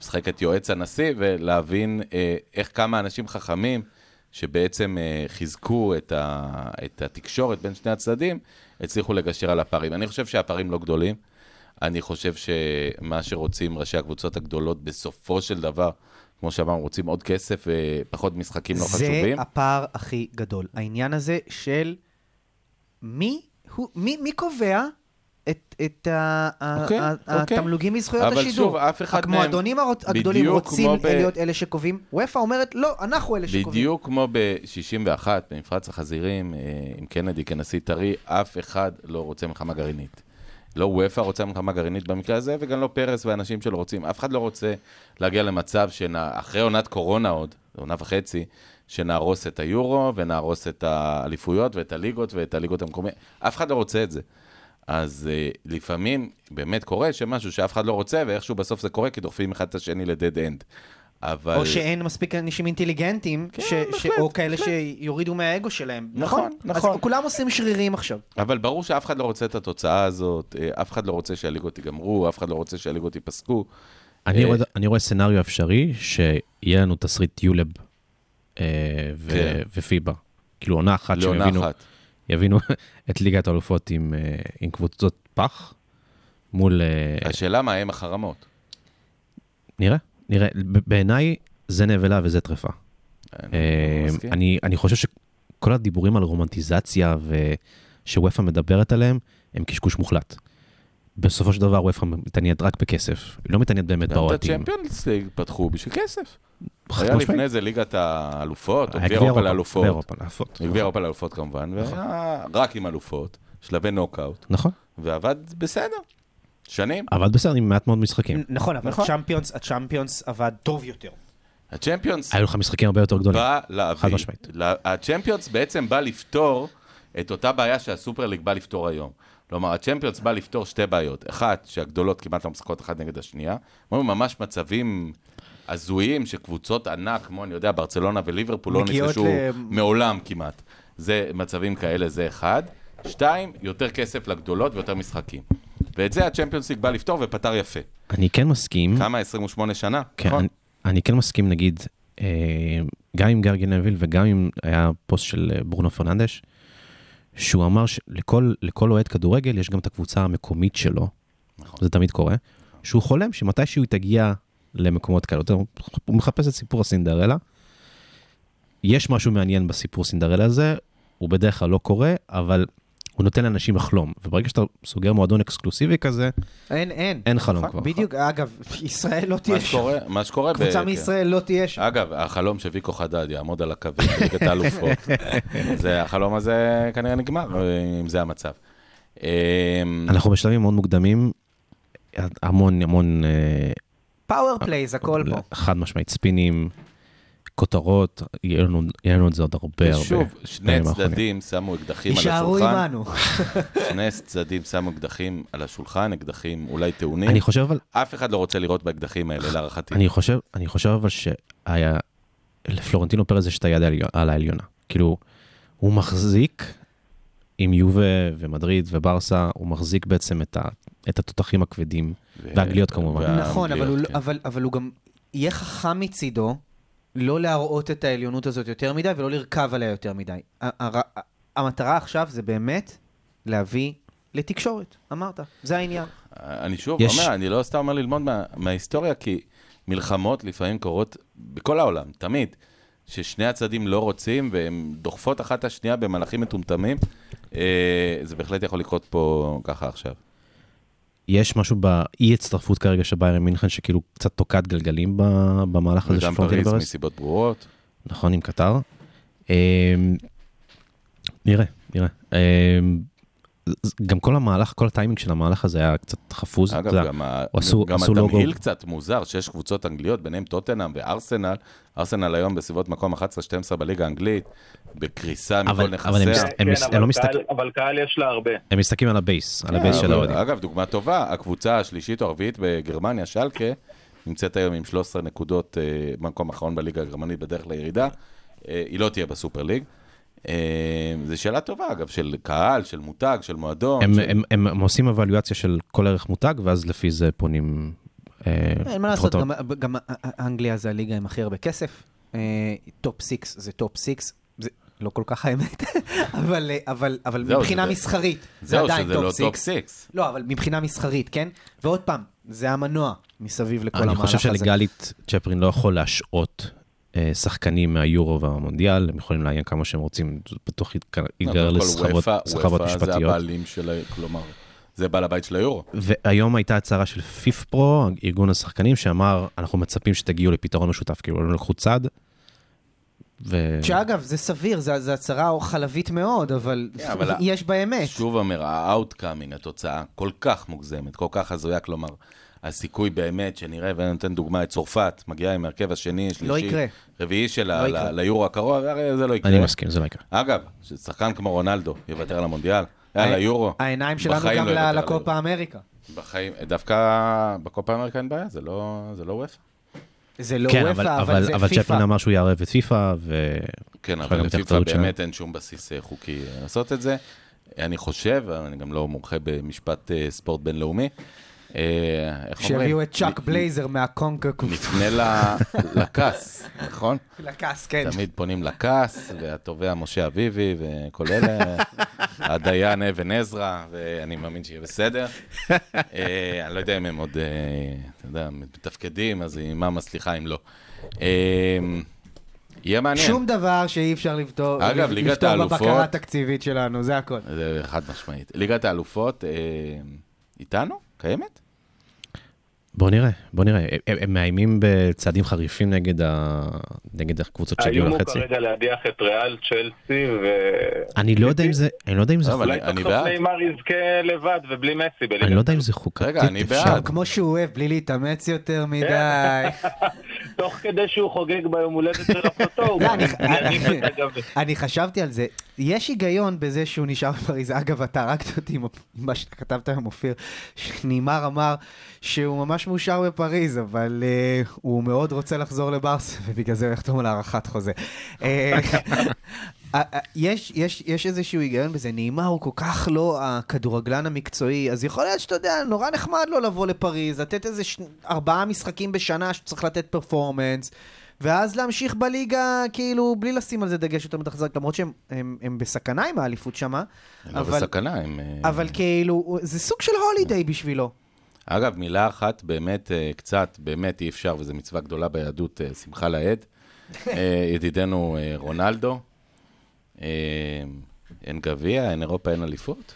משחק את יועץ הנשיא, ולהבין אה, איך כמה אנשים חכמים, שבעצם אה, חיזקו את, ה, את התקשורת בין שני הצדדים, הצליחו לגשר על הפערים. אני חושב שהפערים לא גדולים. אני חושב שמה שרוצים ראשי הקבוצות הגדולות בסופו של דבר, כמו שאמרנו, רוצים עוד כסף ופחות משחקים לא זה חשובים. הפער הכי גדול. העניין הזה של מי, הוא, מי, מי קובע את, את ה, ה- אוקיי, ה- אוקיי. התמלוגים מזכויות אבל השידור. שוב, אף אחד מהם- המועדונים הגדולים רוצים ב- להיות אלה שקובעים, וופא אומרת, לא, אנחנו אלה שקובעים. בדיוק כמו ב-61, במפרץ החזירים, אה, עם קנדי כנשיא טרי, אף אחד לא רוצה מלחמה גרעינית. לא וופא רוצה מלחמה גרעינית במקרה הזה, וגם לא פרס והאנשים שלו רוצים. אף אחד לא רוצה להגיע למצב שאחרי עונת קורונה עוד, עונה וחצי, שנהרוס את היורו, ונהרוס את האליפויות, ואת הליגות, ואת הליגות המקומיות. אף אחד לא רוצה את זה. אז uh, לפעמים באמת קורה שמשהו שאף אחד לא רוצה, ואיכשהו בסוף זה קורה, כי דוחפים אחד את השני ל dead end. אבל... או שאין מספיק אנשים אינטליגנטים, כן, ש, ש, בהחלט, או כאלה בהחלט. שיורידו מהאגו שלהם. נכון, נכון. אז כולם עושים שרירים עכשיו. אבל ברור שאף אחד לא רוצה את התוצאה הזאת, אה, אף אחד לא רוצה שהליגות ייגמרו, אף אחד לא רוצה שהליגות ייפסקו. אני אה, רואה- אני רואה סצנריו אפשרי, שיהיה לנו תסריט יולב אה, ו- כן. ופיבה. כאילו עונה אחת שהם לעונה יבינו, אחת. יבינו את ליגת האלופות עם, אה, עם קבוצות פח, מול... אה, השאלה מה הם החרמות. נראה, נראה. בעיניי זה נבלה וזה טרפה. אני אה, מסכים. אני, אני חושב שכל הדיבורים על רומנטיזציה שוופא מדברת עליהם, הם קשקוש מוחלט. בסופו של דבר וופא מתעניינת רק בכסף, היא לא מתעניינת באמת גם את באוהדים. הצ'מפיונס ליג פתחו בשביל כסף. היה. לפני זה ליגת האלופות, או גביע אירופה לאלופות. גביע אירופה לאלופות. גביע אירופה לאלופות כמובן, והיה רק עם אלופות, שלבי נוקאוט, נכון, ועבד בסדר. שנים. אבל בסדר, עם מעט מאוד משחקים. נכון, אבל נכון. הצ'מפיונס, הצ'מפיונס עבד טוב יותר. הצ'מפיונס היו לך משחקים הרבה יותר גדולים. בא להביא, חד משמעית. הצ'מפיונס בעצם בא לפתור את אותה בעיה שהסופר ליג בא לפתור היום. כלומר, הצ'מפיונס בא לפתור שתי בעיות. אחת, שהגדולות כמעט לא משחקות אחת נגד השנייה. היו ממש מצבים הזויים שקבוצות ענק, כמו אני יודע, ברצלונה וליברפול, לא נפגשו ל- מעולם כמעט. זה מצבים כאלה, זה אחד. שתיים, יותר כסף לגדולות ויותר משחקים. ואת זה הצ'מפיונס ליג בא לפתור ופתר יפה. אני כן מסכים, כמה? 28 שנה? כן, נכון? אני, אני כן מסכים, נגיד, אה, גם עם גרגי נביל וגם אם היה פוסט של אה, ברונו פרננדש, שהוא אמר שלכל לכל אוהד כדורגל יש גם את הקבוצה המקומית שלו, נכון. זה תמיד קורה, שהוא חולם שמתישהו היא תגיע למקומות כאלה. הוא מחפש את סיפור הסינדרלה, יש משהו מעניין בסיפור סינדרלה הזה, הוא בדרך כלל לא קורה, אבל הוא נותן לאנשים לחלום. וברגע שאתה סוגר מועדון אקסקלוסיבי כזה, אין, אין. אין חלום נכון, כבר. בדיוק, אגב, ישראל לא תהיה מה שם. שקורה, מה שקורה... קבוצה כן. מישראל לא תהיה שם. אגב, החלום שוויקו חדד יעמוד על הקווים בליגת האלופות, זה, החלום הזה כנראה נגמר, אם זה המצב. אמ, אנחנו בשלבים מאוד מוקדמים, המון המון, אה, power plays, הכל פה. חד משמעית, ספינים, כותרות, יהיה לנו יהיה לנו את זה עוד הרבה הרבה. שוב, שני. צדדים שמו אקדחים על יישארו השולחן. עמנו. שני צדדים שמו אקדחים על השולחן, אקדחים אולי טעונים. אני חושב אבל, אף אחד לא רוצה לראות באקדחים האלה, להערכתי. אני חושב, אני חושב אבל שהיה, לפלורנטינו פרז יש את היד על העליונה. כאילו, הוא מחזיק עם יובה ומדריד וברסה, הוא מחזיק בעצם את, ה, את התותחים הכבדים, ו- והאנגליות כמובן. נכון, אבל הוא לא- כן. אבל- אבל הוא גם יהיה חכם מצידו לא להראות את העליונות הזאת יותר מדי ולא לרכב עליה יותר מדי. המטרה עכשיו זה באמת להביא לתקשורת, אמרת, זה העניין. אני שוב יש- אומר, אני לא סתם אומר ללמוד מה, מההיסטוריה, כי מלחמות לפעמים קורות בכל העולם, תמיד, ששני הצדדים לא רוצים והן דוחפות אחת את השנייה במהלכים מטומטמים. אה, זה בהחלט יכול לקרות פה ככה עכשיו. יש משהו באי הצטרפות כרגע של ביירן מינכן שכאילו קצת תוקעת גלגלים במהלך הזה של וגם פלורנטינו פריז פרז. מסיבות ברורות. נכון, עם קטר. אמ, נראה, נראה. גם כל המהלך, כל הטיימינג של המהלך הזה היה קצת חפוז. אגב, יודע, גם, ה... עשו- גם עשו לוגו. התמהיל קצת מוזר, שיש קבוצות אנגליות, ביניהם טוטנאם וארסנל. ארסנל היום בסביבות מקום 11-12 בליגה האנגלית, בקריסה אבל- מכל אבל הם נכסיה. מס- הם מס- כן, הם לא אבל מסתכל- קהל- אבל קהל יש לה הרבה. הם מסתכלים על ה base, על ה base של אבל, האוהדים. אגב, דוגמה טובה, הקבוצה השלישית או הרביעית בגרמניה, שלקה, נמצאת היום עם 13 נקודות אה, במקום האחרון בליגה הגרמנית בדרך לירידה. אה, היא לא תהיה בסופר ליג. אה, זו שאלה טובה, אגב, של קהל, של מותג, של מועדון. הם- של... הם- הם הם עושים אבולואציה של כל ערך מותג, ואז לפי זה פונים... אה, אין מה לעשות, גם- גם אנגליה זה הליגה עם הכי הרבה כסף. אה, top six זה top six. זה לא כל כך האמת, אבל, אבל, אבל זהו, מבחינה שזה- מסחרית, זה זהו, עדיין שזה לא top top six. six. לא, אבל מבחינה מסחרית, כן? ועוד פעם, זה המנוע מסביב לכל אני המהלך הזה. חושב שליגלית צ'פרין לא יכול להשעות שחקנים מהיורו והמונדיאל, הם יכולים לעיין כמה שהם רוצים, זה בטוח ייגרר לסחבות וופא זה משפטיות. הבעלים של, כלומר, זה בעל הבית של היורו. והיום הייתה הצהרה של פיף פרו, ארגון השחקנים, שאמר, אנחנו מצפים שתגיעו לפתרון משותף, כאילו, לא לקחו צד. ו... שאגב, זה סביר, זו הצהרה חלבית מאוד, אבל כן, אבל יש בה אמת. שוב אומר, ה-outcoming, התוצאה, כל כך מוגזמת, כל כך הזויה, כלומר, הסיכוי באמת שנראה, ואני נותן דוגמה את צרפת, מגיעה עם ההרכב השני, שלישי, לא יקרה. רביעי שלה לא ליורו הקרוב, הרי זה לא יקרה. אני מסכים, זה לא יקרה. אגב, ששחקן כמו רונלדו יוותר על המונדיאל, על היורו, העיניים שלנו גם לא לקופה אמריקה. בחיים, דווקא בקופה אמריקה אין בעיה, זה לא זה לא וופא. זה לא כן, וופא, אבל, אבל אבל, זה אבל צ'פרין פיפ"א. אמר שהוא יערב את פיפ"א, ו... כן, אבל לפיפ"א האחריות שלה. באמת אין שום בסיס אה, חוקי אה, לעשות את זה. אני חושב, אני גם לא מומחה במשפט אה, ספורט בינלאומי, איך אומרים? שיביאו את צ'אק בלייזר מהקונקה נפנה ל- לכס, נכון? לכס, כן. תמיד פונים לכס, והתובע משה אביבי וכל אלה, הדיין אבן עזרא, ואני מאמין שיהיה בסדר. אה, אני לא יודע אם הם עוד, אה, אתה יודע, מתפקדים, אז אימאמה סליחה אם לא. אה, יהיה מעניין. שום דבר שאי אפשר לפתור אגב, ליגת לפתור האלופות- בבקרה התקציבית שלנו, זה הכל. זה חד משמעית. ליגת האלופות, אה, איתנו? קיימת? בוא נראה, בוא נראה. הם, הם מאיימים בצעדים חריפים נגד, ה... נגד הקבוצות שהגיעו האיום הוא לחצי. כרגע להדיח את ריאל, צ'לסי ו... אני לא יודע אם זה, אני לא יודע אם זה, אבל אולי אני סוף סוף בעד. נאמר יזכה לבד ובלי מסי. אני לא יודע אם זה חוקתי. רגע, אני אפשר. בעד. כמו שהוא אוהב, בלי להתאמץ יותר מדי. תוך כדי שהוא חוגג ביום הולדת של אחותו, הוא לא, אני- חשבתי על זה. יש היגיון בזה שהוא נשאר בפריז. אגב, אתה הרגת אותי עם מה שכתבת היום, אופיר. שנימר אמר שהוא ממש מאושר בפריז, אבל uh, הוא מאוד רוצה לחזור לברסה, ובגלל זה הוא יחתום על הארכת חוזה. אה, אה, יש, יש, יש איזשהו היגיון בזה, נעימה הוא כל כך לא הכדורגלן המקצועי, אז יכול להיות שאתה יודע, נורא נחמד לו לבוא לפריז, לתת איזה ש... ארבעה משחקים בשנה שצריך לתת פרפורמנס, ואז להמשיך בליגה, כאילו, בלי לשים על זה דגש יותר מדי חזק, למרות שהם הם, הם בסכנה עם האליפות שמה, הם לא אבל, בסכנה, הם... אבל כאילו, זה סוג של הולידיי בשבילו. אגב, מילה אחת, באמת, אה, קצת, באמת אי אפשר, וזו מצווה גדולה ביהדות, אה, שמחה לאיד. אה, ידידנו רונלדו. אין גביע, אין אירופה, אין אליפות.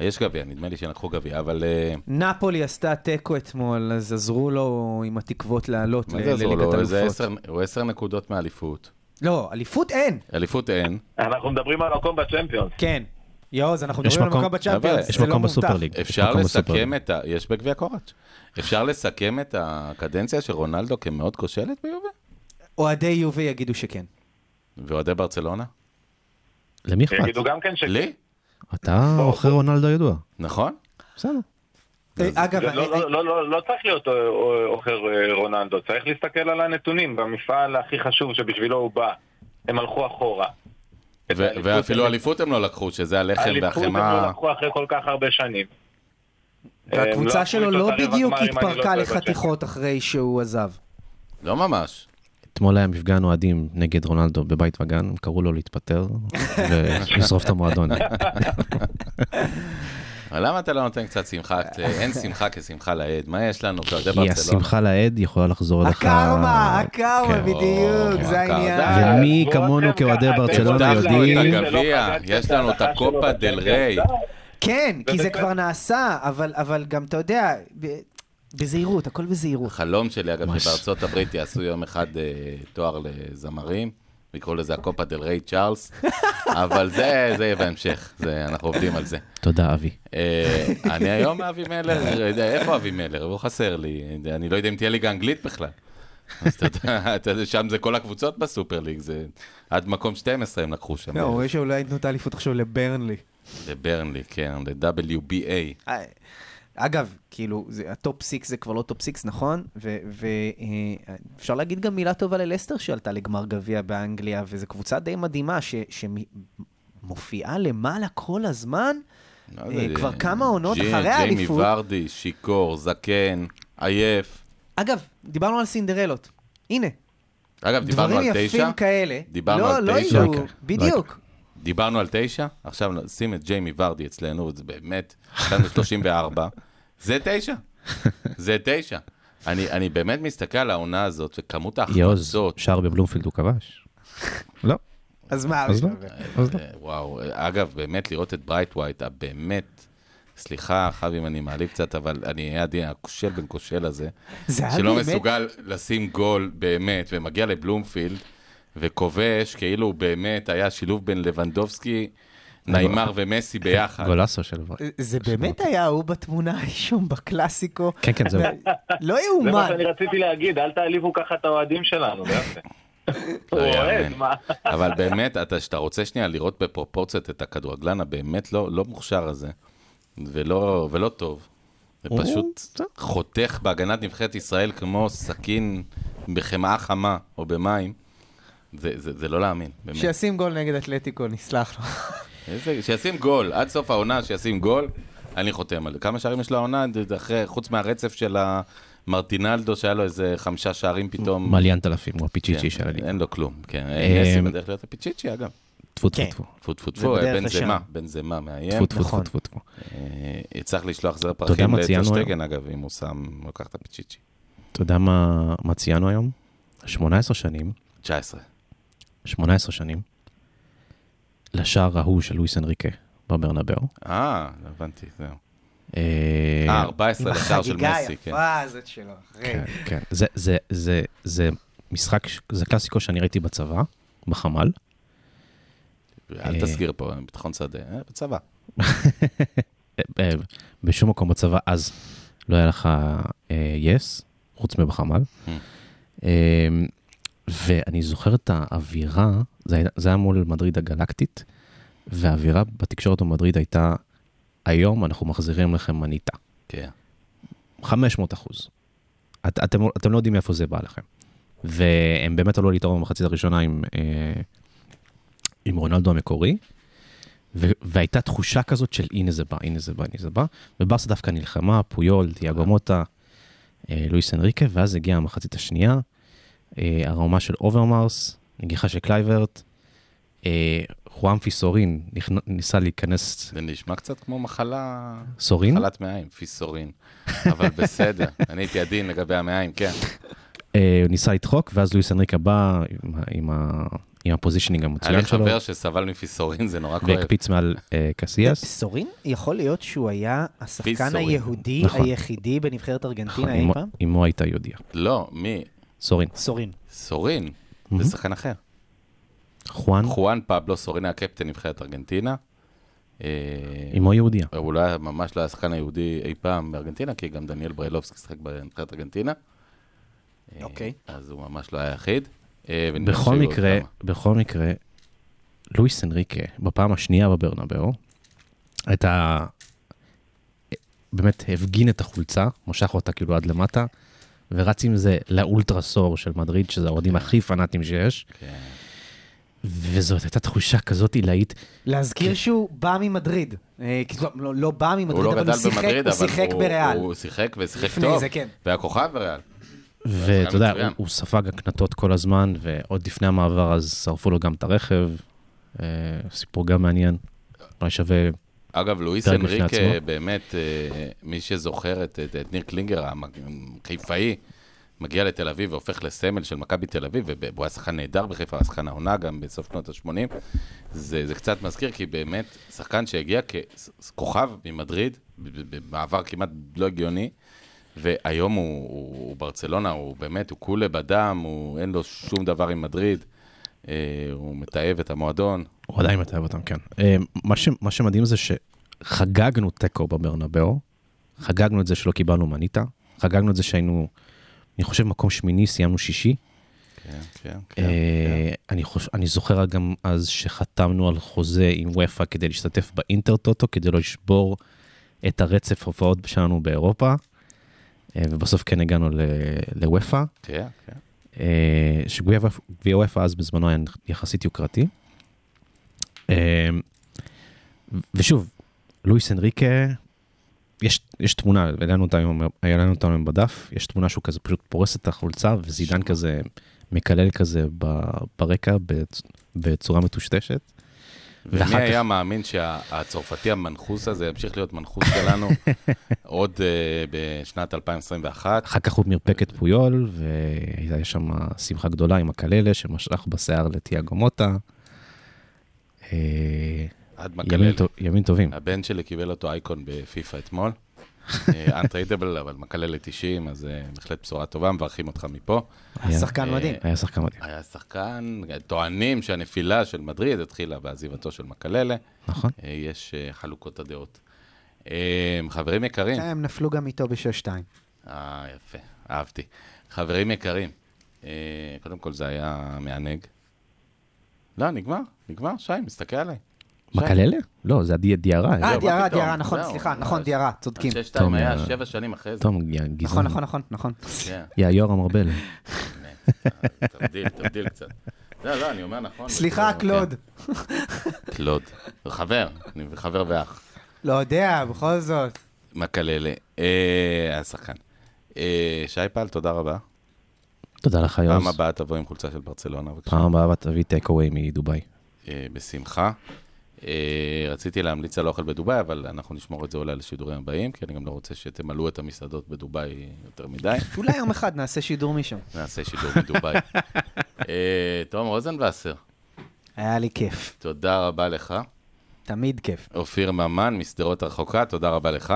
יש גביע, נדמה לי שהם לקחו גביע, אבל... נפולי עשתה תיקו אתמול, אז עזרו לו עם התקוות לעלות מה זה עזרו לליגת לו? זה אלופות. הוא עשר נקודות מאליפות. לא, אליפות אין. אליפות אין. אנחנו מדברים על מקום בצ'מפיונס. כן. יואו, אנחנו יש מדברים על מקום- בצ'אמפיונס, זה לא מקום מובטח. בסופר ליג. יש אפשר מקום בסופר ליג. לסכם את ה... יש בגביע קוראץ'. אפשר לסכם את הקדנציה של רונלדו כמאוד כושלת ביובה? אוהדי יובי יגידו שכן. ואוהדי ברצלונה? למי אכפת? יגידו גם כן שכן. לי? אתה עוכר רונלדו ידוע. נכון? בסדר. אה, אגב, לא- לא- לא- לא- לא צריך להיות אה, אה, עוכר אה, רונלדו, צריך להסתכל על הנתונים במפעל הכי חשוב שבשבילו הוא בא. הם הלכו אחורה. ואפילו אליפות הם לא לקחו, שזה הלחם האליפות הם לא והחמאה. לקחו אחרי כל כך הרבה שנים. לא והקבוצה לקחו שלו לא בדיוק לא התפרקה לחתיכות אחרי שהוא עזב. לא ממש. אתמול היה מפגן אוהדים נגד רונלדו בבית וגן, הם קראו לו להתפטר ולשרוף את המועדון. אבל למה אתה לא נותן קצת שמחה? אין שמחה כשמחה לאיד. מה יש לנו כי? השמחה לאיד יכולה לחזור לך... הקרמה, הקרמה, כן. בדיוק, זה. העניין. ומי כמונו כאוהדי ברצלונה יודעים... את הגביע, יש לנו את הקופה דל ריי. כן, כי זה. כבר נעשה, אבל אבל גם, אתה יודע, ב- בזהירות, הכל בזהירות. החלום שלי, אגב. שבארצות הברית יעשו יום אחד אה, תואר לזמרים, ויקראו לזה הקופה דל ריי צ'ארלס, אבל זה זה יהיה בהמשך, זה- אנחנו עובדים על זה. תודה, אבי. אה, אני היום אבי מלר, יודע, איפה אבי מלר? הוא חסר לי, אני לא יודע אם תהיה ליגה אנגלית בכלל. אז אתה יודע, שם זה כל הקבוצות בסופר ליג, זה עד מקום 12 הם לקחו שם. לא, רואה שאולי ייתנו את האליפות עכשיו לברנלי. לברנלי, כן, ל-WBA. אה, אגב, כאילו, זה- ה top six זה כבר לא top six, נכון? ואפשר להגיד גם מילה טובה ללסטר שעלתה לגמר גביע באנגליה, וזו קבוצה די מדהימה שמופיעה למעלה כל הזמן. לא אה, יודע, כבר כמה עונות ג'י- אחרי האליפות. ג'יימי ורדי, שיכור, זקן, עייף. אגב, דיברנו על סינדרלות. הנה, אגב, דיברנו דברים על תשע? יפים כאלה. דיברנו לא, על לא תשע? יהיו, לא לא בדיוק. דיברנו על תשע, עכשיו שים את ג'יימי ורדי אצלנו, זה באמת, נתנו 34, זה תשע, זה תשע. אני, אני באמת מסתכל על העונה הזאת, וכמות יוז, ההחמצות, שער בבלומפילד הוא כבש? לא. אז מה? אז לא. לא. אה, וואו, אגב, באמת לראות את ברייתווייט, הבאמת, סליחה, חבי, אם אני מעליב קצת, אבל אני אהיה עדין, הכושל בן כושל הזה, שלא באמת... מסוגל לשים גול באמת, ומגיע לבלומפילד, וכובש, כאילו הוא באמת היה שילוב בין לוונדובסקי, ניימר ומסי ביחד. גולסו של ור. זה באמת היה הוא בתמונה האישום בקלאסיקו. כן, כן, זהו. לא זה מה יאומן. שאני רציתי להגיד, אל תעליבו ככה את האוהדים שלנו, זה יפה. הוא לא אוהד. מה? אבל באמת, אתה, שאתה רוצה שנייה לראות בפרופורציות את הכדורגלן הבאמת לא, לא מוכשר הזה, ולא, טוב, זה הוא- פשוט בסדר. חותך בהגנת נבחרת ישראל כמו סכין בחמאה חמה או במים, זה, זה, זה לא להאמין, באמת. שישים גול נגד אתלטיקו, נסלח לו. שישים גול, עד סוף העונה שישים גול, אני חותם על זה. כמה שערים יש לו העונה, אחרי, חוץ מהרצף של המרטינלדו, שהיה לו איזה חמישה שערים פתאום. מליאנט אלפים, הוא הפיצ'יצ'י כן, של הליגה. אין לו כלום, כן. אה, מסי בדרך להיות הפיצ'יצ'י, אגב. טפו טפו כן. טפו. טפו טפו זה טפו, בדרך בן זמה. בן זמה מאיים. טפו טפו נכון. טפו טפו. אה, צריך לשלוח זר פרחים לטרשטגן, אגב, אם הוא שם, הוא לקח את הפיצ'יצ'י. אתה יודע מה מה ציינו היום? 18 שנים, 19. 18 שנים, לשער ההוא של לואיס אנריקה בברנבאו. אה, הבנתי, זהו. אה, אה, 14 עם לשער של החגיגה מסי, כן. היפה הזאת שלו, אחי. כן, כן. זה- זה- זה- זה משחק, זה קלאסיקו שאני ראיתי בצבא, בחמ"ל. אל אה. תסגיר פה, ביטחון שדה, אה, בצבא. אה, בשום מקום בצבא אז לא היה לך אה, יס, חוץ מבחמ"ל. אה, ואני זוכר את האווירה, זה היה, זה היה מול מדריד הגלקטית, והאווירה בתקשורת במדריד הייתה, היום אנחנו מחזירים לכם מניטה. כן. 500 אחוז. את, אתם, אתם לא יודעים מאיפה זה בא לכם. והם באמת עלו להתערב במחצית הראשונה עם, אה, עם רונלדו המקורי, ו, והייתה תחושה כזאת של הנה זה בא, הנה זה בא, הנה זה בא, וברסה דווקא נלחמה, פויול, דיאגו מוטה, אה, לואיס אנריקה, ואז הגיעה המחצית השנייה, אה, הרמה של אוברמארס, נגיחה של קלייברט, אה, חואמפי סורין נכנ- ניסה להיכנס, זה נשמע קצת כמו מחלה... סורין? מחלת מעיים, פיסורין. אבל בסדר, אני הייתי עדין לגבי המעיים, כן. אה, הוא ניסה לדחוק, ואז לואיס אנריקה בא עם ה- עם ה- עם ה positioning היה המצוין לי שלו, חבר שסבל מפיסורין, זה נורא כואב. והקפיץ מעל אה, קסיאס. סורין, יכול להיות שהוא היה השחקן. היהודי נכון. היחידי בנבחרת נכון, ארגנטינה אי אמו- פעם? אמו הייתה יהודיה. לא, מי? סורין. סורין. סורין. זה שחקן אחר. חואן, חואן פבלו סורין היה קפטן נבחרת ארגנטינה. אה, אמו יהודיה. הוא לא היה, ממש לא היה השחקן היהודי אי פעם בארגנטינה, כי גם דניאל ברילובסקי שיחק בנבחרת ארגנטינה. אה, אוקיי. אז הוא ממש לא היה יחיד. אה, בכל מקרה. בכל מקרה, לואיס אנריקה, בפעם השנייה בברנבאו, הייתה, באמת הפגין את החולצה, משך אותה כאילו עד למטה, ורץ עם זה לאולטרסור של מדריד, שזה האוהדים הכי פנאטים שיש, כן. וזאת הייתה תחושה כזאת עילאית. להזכיר שהוא בא ממדריד. אה, כי זאת- לא- לא בא ממדריד, הוא לא אבל הוא שיחק- במדריד, הוא אבל שיחק הוא- בריאל. הוא שיחק ושיחק טוב. זה, כן. והיה כוכב בריאל. ואתה יודע, הוא ספג הקנטות כל הזמן, ועוד לפני המעבר אז שרפו לו גם את הרכב. אה, סיפור גם מעניין. אולי שווה... אגב, לואיס אנריק. באמת, אה, מי שזוכר את, את, את ניר קלינגר, החיפאי, מגיע לתל אביב והופך לסמל של מכבי תל אביב, והוא היה שחקן נהדר בחיפה, היה שחקן העונה גם בסוף שנות ה-80. זה, זה קצת מזכיר, כי באמת, שחקן שהגיע ככוכב ממדריד, במעבר כמעט לא הגיוני, והיום הוא, הוא, הוא ברצלונה, הוא באמת, הוא כולה בדם, הוא, אין לו שום דבר עם מדריד, הוא מתעב את המועדון. הוא עדיין מתאהב אותם, כן. אה, מה, ש, מה שמדהים זה שחגגנו תיקו בברנבאו, חגגנו את זה שלא קיבלנו מניטה, חגגנו את זה שהיינו, אני חושב, מקום שמיני, סיימנו שישי. כן, כן, כן. אה, אני, חוש... אני זוכר גם אז שחתמנו על חוזה עם וופא כדי להשתתף באינטר טוטו, כדי לא לשבור את הרצף הופעות שלנו באירופה, אה, ובסוף כן הגענו ל- לוופא. כן, כן. אה, שגביע וופא אז בזמנו היה יחסית יוקרתי. אה, ושוב, לואיס אנריקה, יש, יש תמונה, העלינו אותה היום, העלינו אותה היום בדף, יש תמונה שהוא כזה פשוט פורס את החולצה וזידן כזה מקלל כזה ברקע בצ- בצורה מטושטשת. ומי כך- היה מאמין שהצרפתי המנחוס הזה ימשיך להיות מנחוס שלנו עוד אה, בשנת 2021? אחר כך הוא מרפק את פויול, והייתה שם שמחה גדולה עם מקללה שמשך בשיער לתיאגו מוטה. אה, עד ימים, מקלל. טוב, ימים טובים. הבן שלי קיבל אותו אייקון בפיפא אתמול. אנטריידבל, אבל מקלל ל-90, אז אה, בהחלט בשורה טובה, מברכים אותך מפה. היה- שחקן אה, מדהים. היה שחקן מדהים, היה שחקן, טוענים שהנפילה של מדריד התחילה בעזיבתו של מקללה. נכון? אה, יש אה, חלוקות הדעות. אה, חברים יקרים, כן, הם נפלו גם איתו ב-6-2. אה, יפה, אהבתי. חברים יקרים, אה, קודם כל זה היה מענג. לא, נגמר, נגמר, שי, מסתכל עליי. מקללה? לא, זה הדי- דיארה. אה, מה דיארה? דיארה, נכון, זהו, סליחה. נכון, דיארה, צודקים. שש שתיים טוב, היה אה, שבע שנים אחרי זה. תום, גזען. נכון, נכון, נכון, נכון. כן, יא יורם ארבל. תבדיל, תבדיל קצת. לא, לא, אני אומר נכון. סליחה, כן. קלוד. קלוד. זה חבר, אני חבר ואח. לא יודע, בכל זאת. מקללה. אה, היה שחקן. אה, שי פל, תודה רבה. תודה לך, יוז. פעם הבאה תבוא עם חולצה של ברצלונה, בבקשה. פעם הבאה תביא טייק אווי מדובאי. בשמחה. אה, רציתי להמליץ על אוכל בדובאי, אבל אנחנו נשמור את זה אולי לשידורים הבאים, כי אני גם לא רוצה שתמלאו את המסעדות בדובאי יותר מדי. אולי יום אחד נעשה שידור משם. נעשה שידור מדובאי. אה, תום רוזנבסר, היה לי כיף. תודה רבה לך. תמיד כיף. אופיר ממן, משדרות הרחוקה, תודה רבה לך.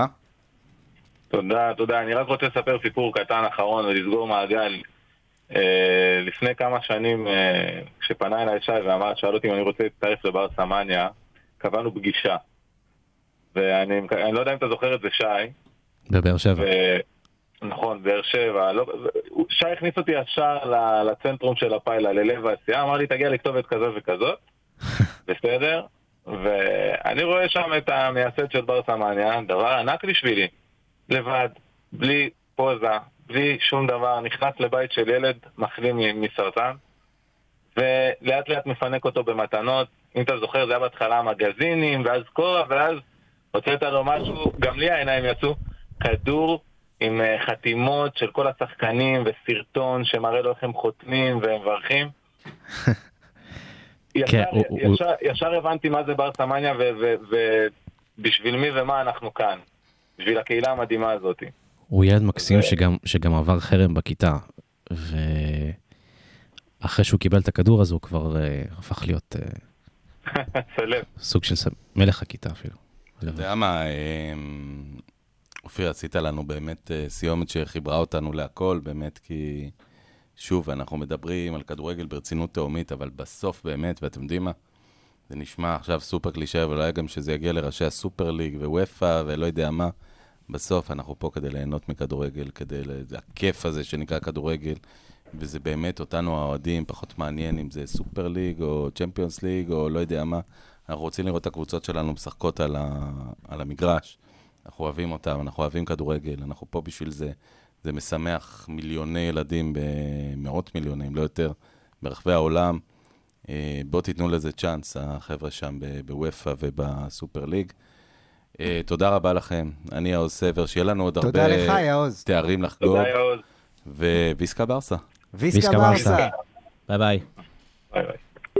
תודה, תודה. אני רק רוצה לספר סיפור קטן אחרון ולסגור מעגל. אה, לפני כמה שנים, אה, כשפנה אליי שי ואמר, שאל אותי אם אני רוצה להצטרף לבר סמניה, קבענו פגישה. ואני אני לא יודע אם אתה זוכר את זה, שי. בבאר שבע. ו... נכון, באר שבע. לא... שי הכניס אותי ישר לצנטרום של הפיילה, ללב העשייה, אמר לי, תגיע לכתובת כזאת וכזאת, בסדר? ואני רואה שם את המייסד של בר סמניה, דבר ענק בשבילי. לבד, בלי פוזה, בלי שום דבר, נכנס לבית של ילד מחלים מסרטן, ולאט לאט מפנק אותו במתנות. אם אתה זוכר, זה היה בהתחלה מגזינים, ואז כובע, ואז הוצאת לו משהו, גם לי העיניים יצאו, כדור עם אה, חתימות של כל השחקנים וסרטון שמראה לו איך הם חותמים והם מברכים. ישר, כן, הוא- ישר, ישר הבנתי מה זה בר סמניה ובשביל מי ומה אנחנו כאן. בשביל הקהילה המדהימה הזאת. הוא ילד מקסים ו- שגם, שגם עבר חרם בכיתה. ואחרי שהוא קיבל את הכדור הזה, הוא כבר אה, הפך להיות אה, סלב. סוג של ס- מלך הכיתה אפילו. אתה יודע מה, אמ, אופיר, עשית לנו באמת אה, סיומת שחיברה אותנו להכל, באמת, כי שוב, אנחנו מדברים על כדורגל ברצינות תהומית, אבל בסוף באמת, ואתם יודעים מה? זה נשמע עכשיו סופר קלישאה, אבל אולי גם שזה יגיע לראשי הסופר ליג וופא ולא יודע מה. בסוף אנחנו פה כדי ליהנות מכדורגל, כדי, הכיף הזה שנקרא כדורגל, וזה באמת אותנו האוהדים, פחות מעניין אם זה סופר ליג או צ'מפיונס ליג או לא יודע מה. אנחנו רוצים לראות את הקבוצות שלנו משחקות על, ה, על המגרש. אנחנו אוהבים אותם, אנחנו אוהבים כדורגל, אנחנו פה בשביל זה. זה משמח מיליוני ילדים, במאות מיליוני, אם לא יותר, ברחבי העולם. אה, בואו תיתנו לזה צ'אנס, החבר'ה שם בוופא ובסופר ליג. אה, תודה רבה לכם, אני העוז סבר, שיהיה לנו עוד תודה הרבה לך, יעוז. תארים לחגוג, תודה יעוז. וויסקה ברסה. Visca, Visca Bye bye. Bye bye.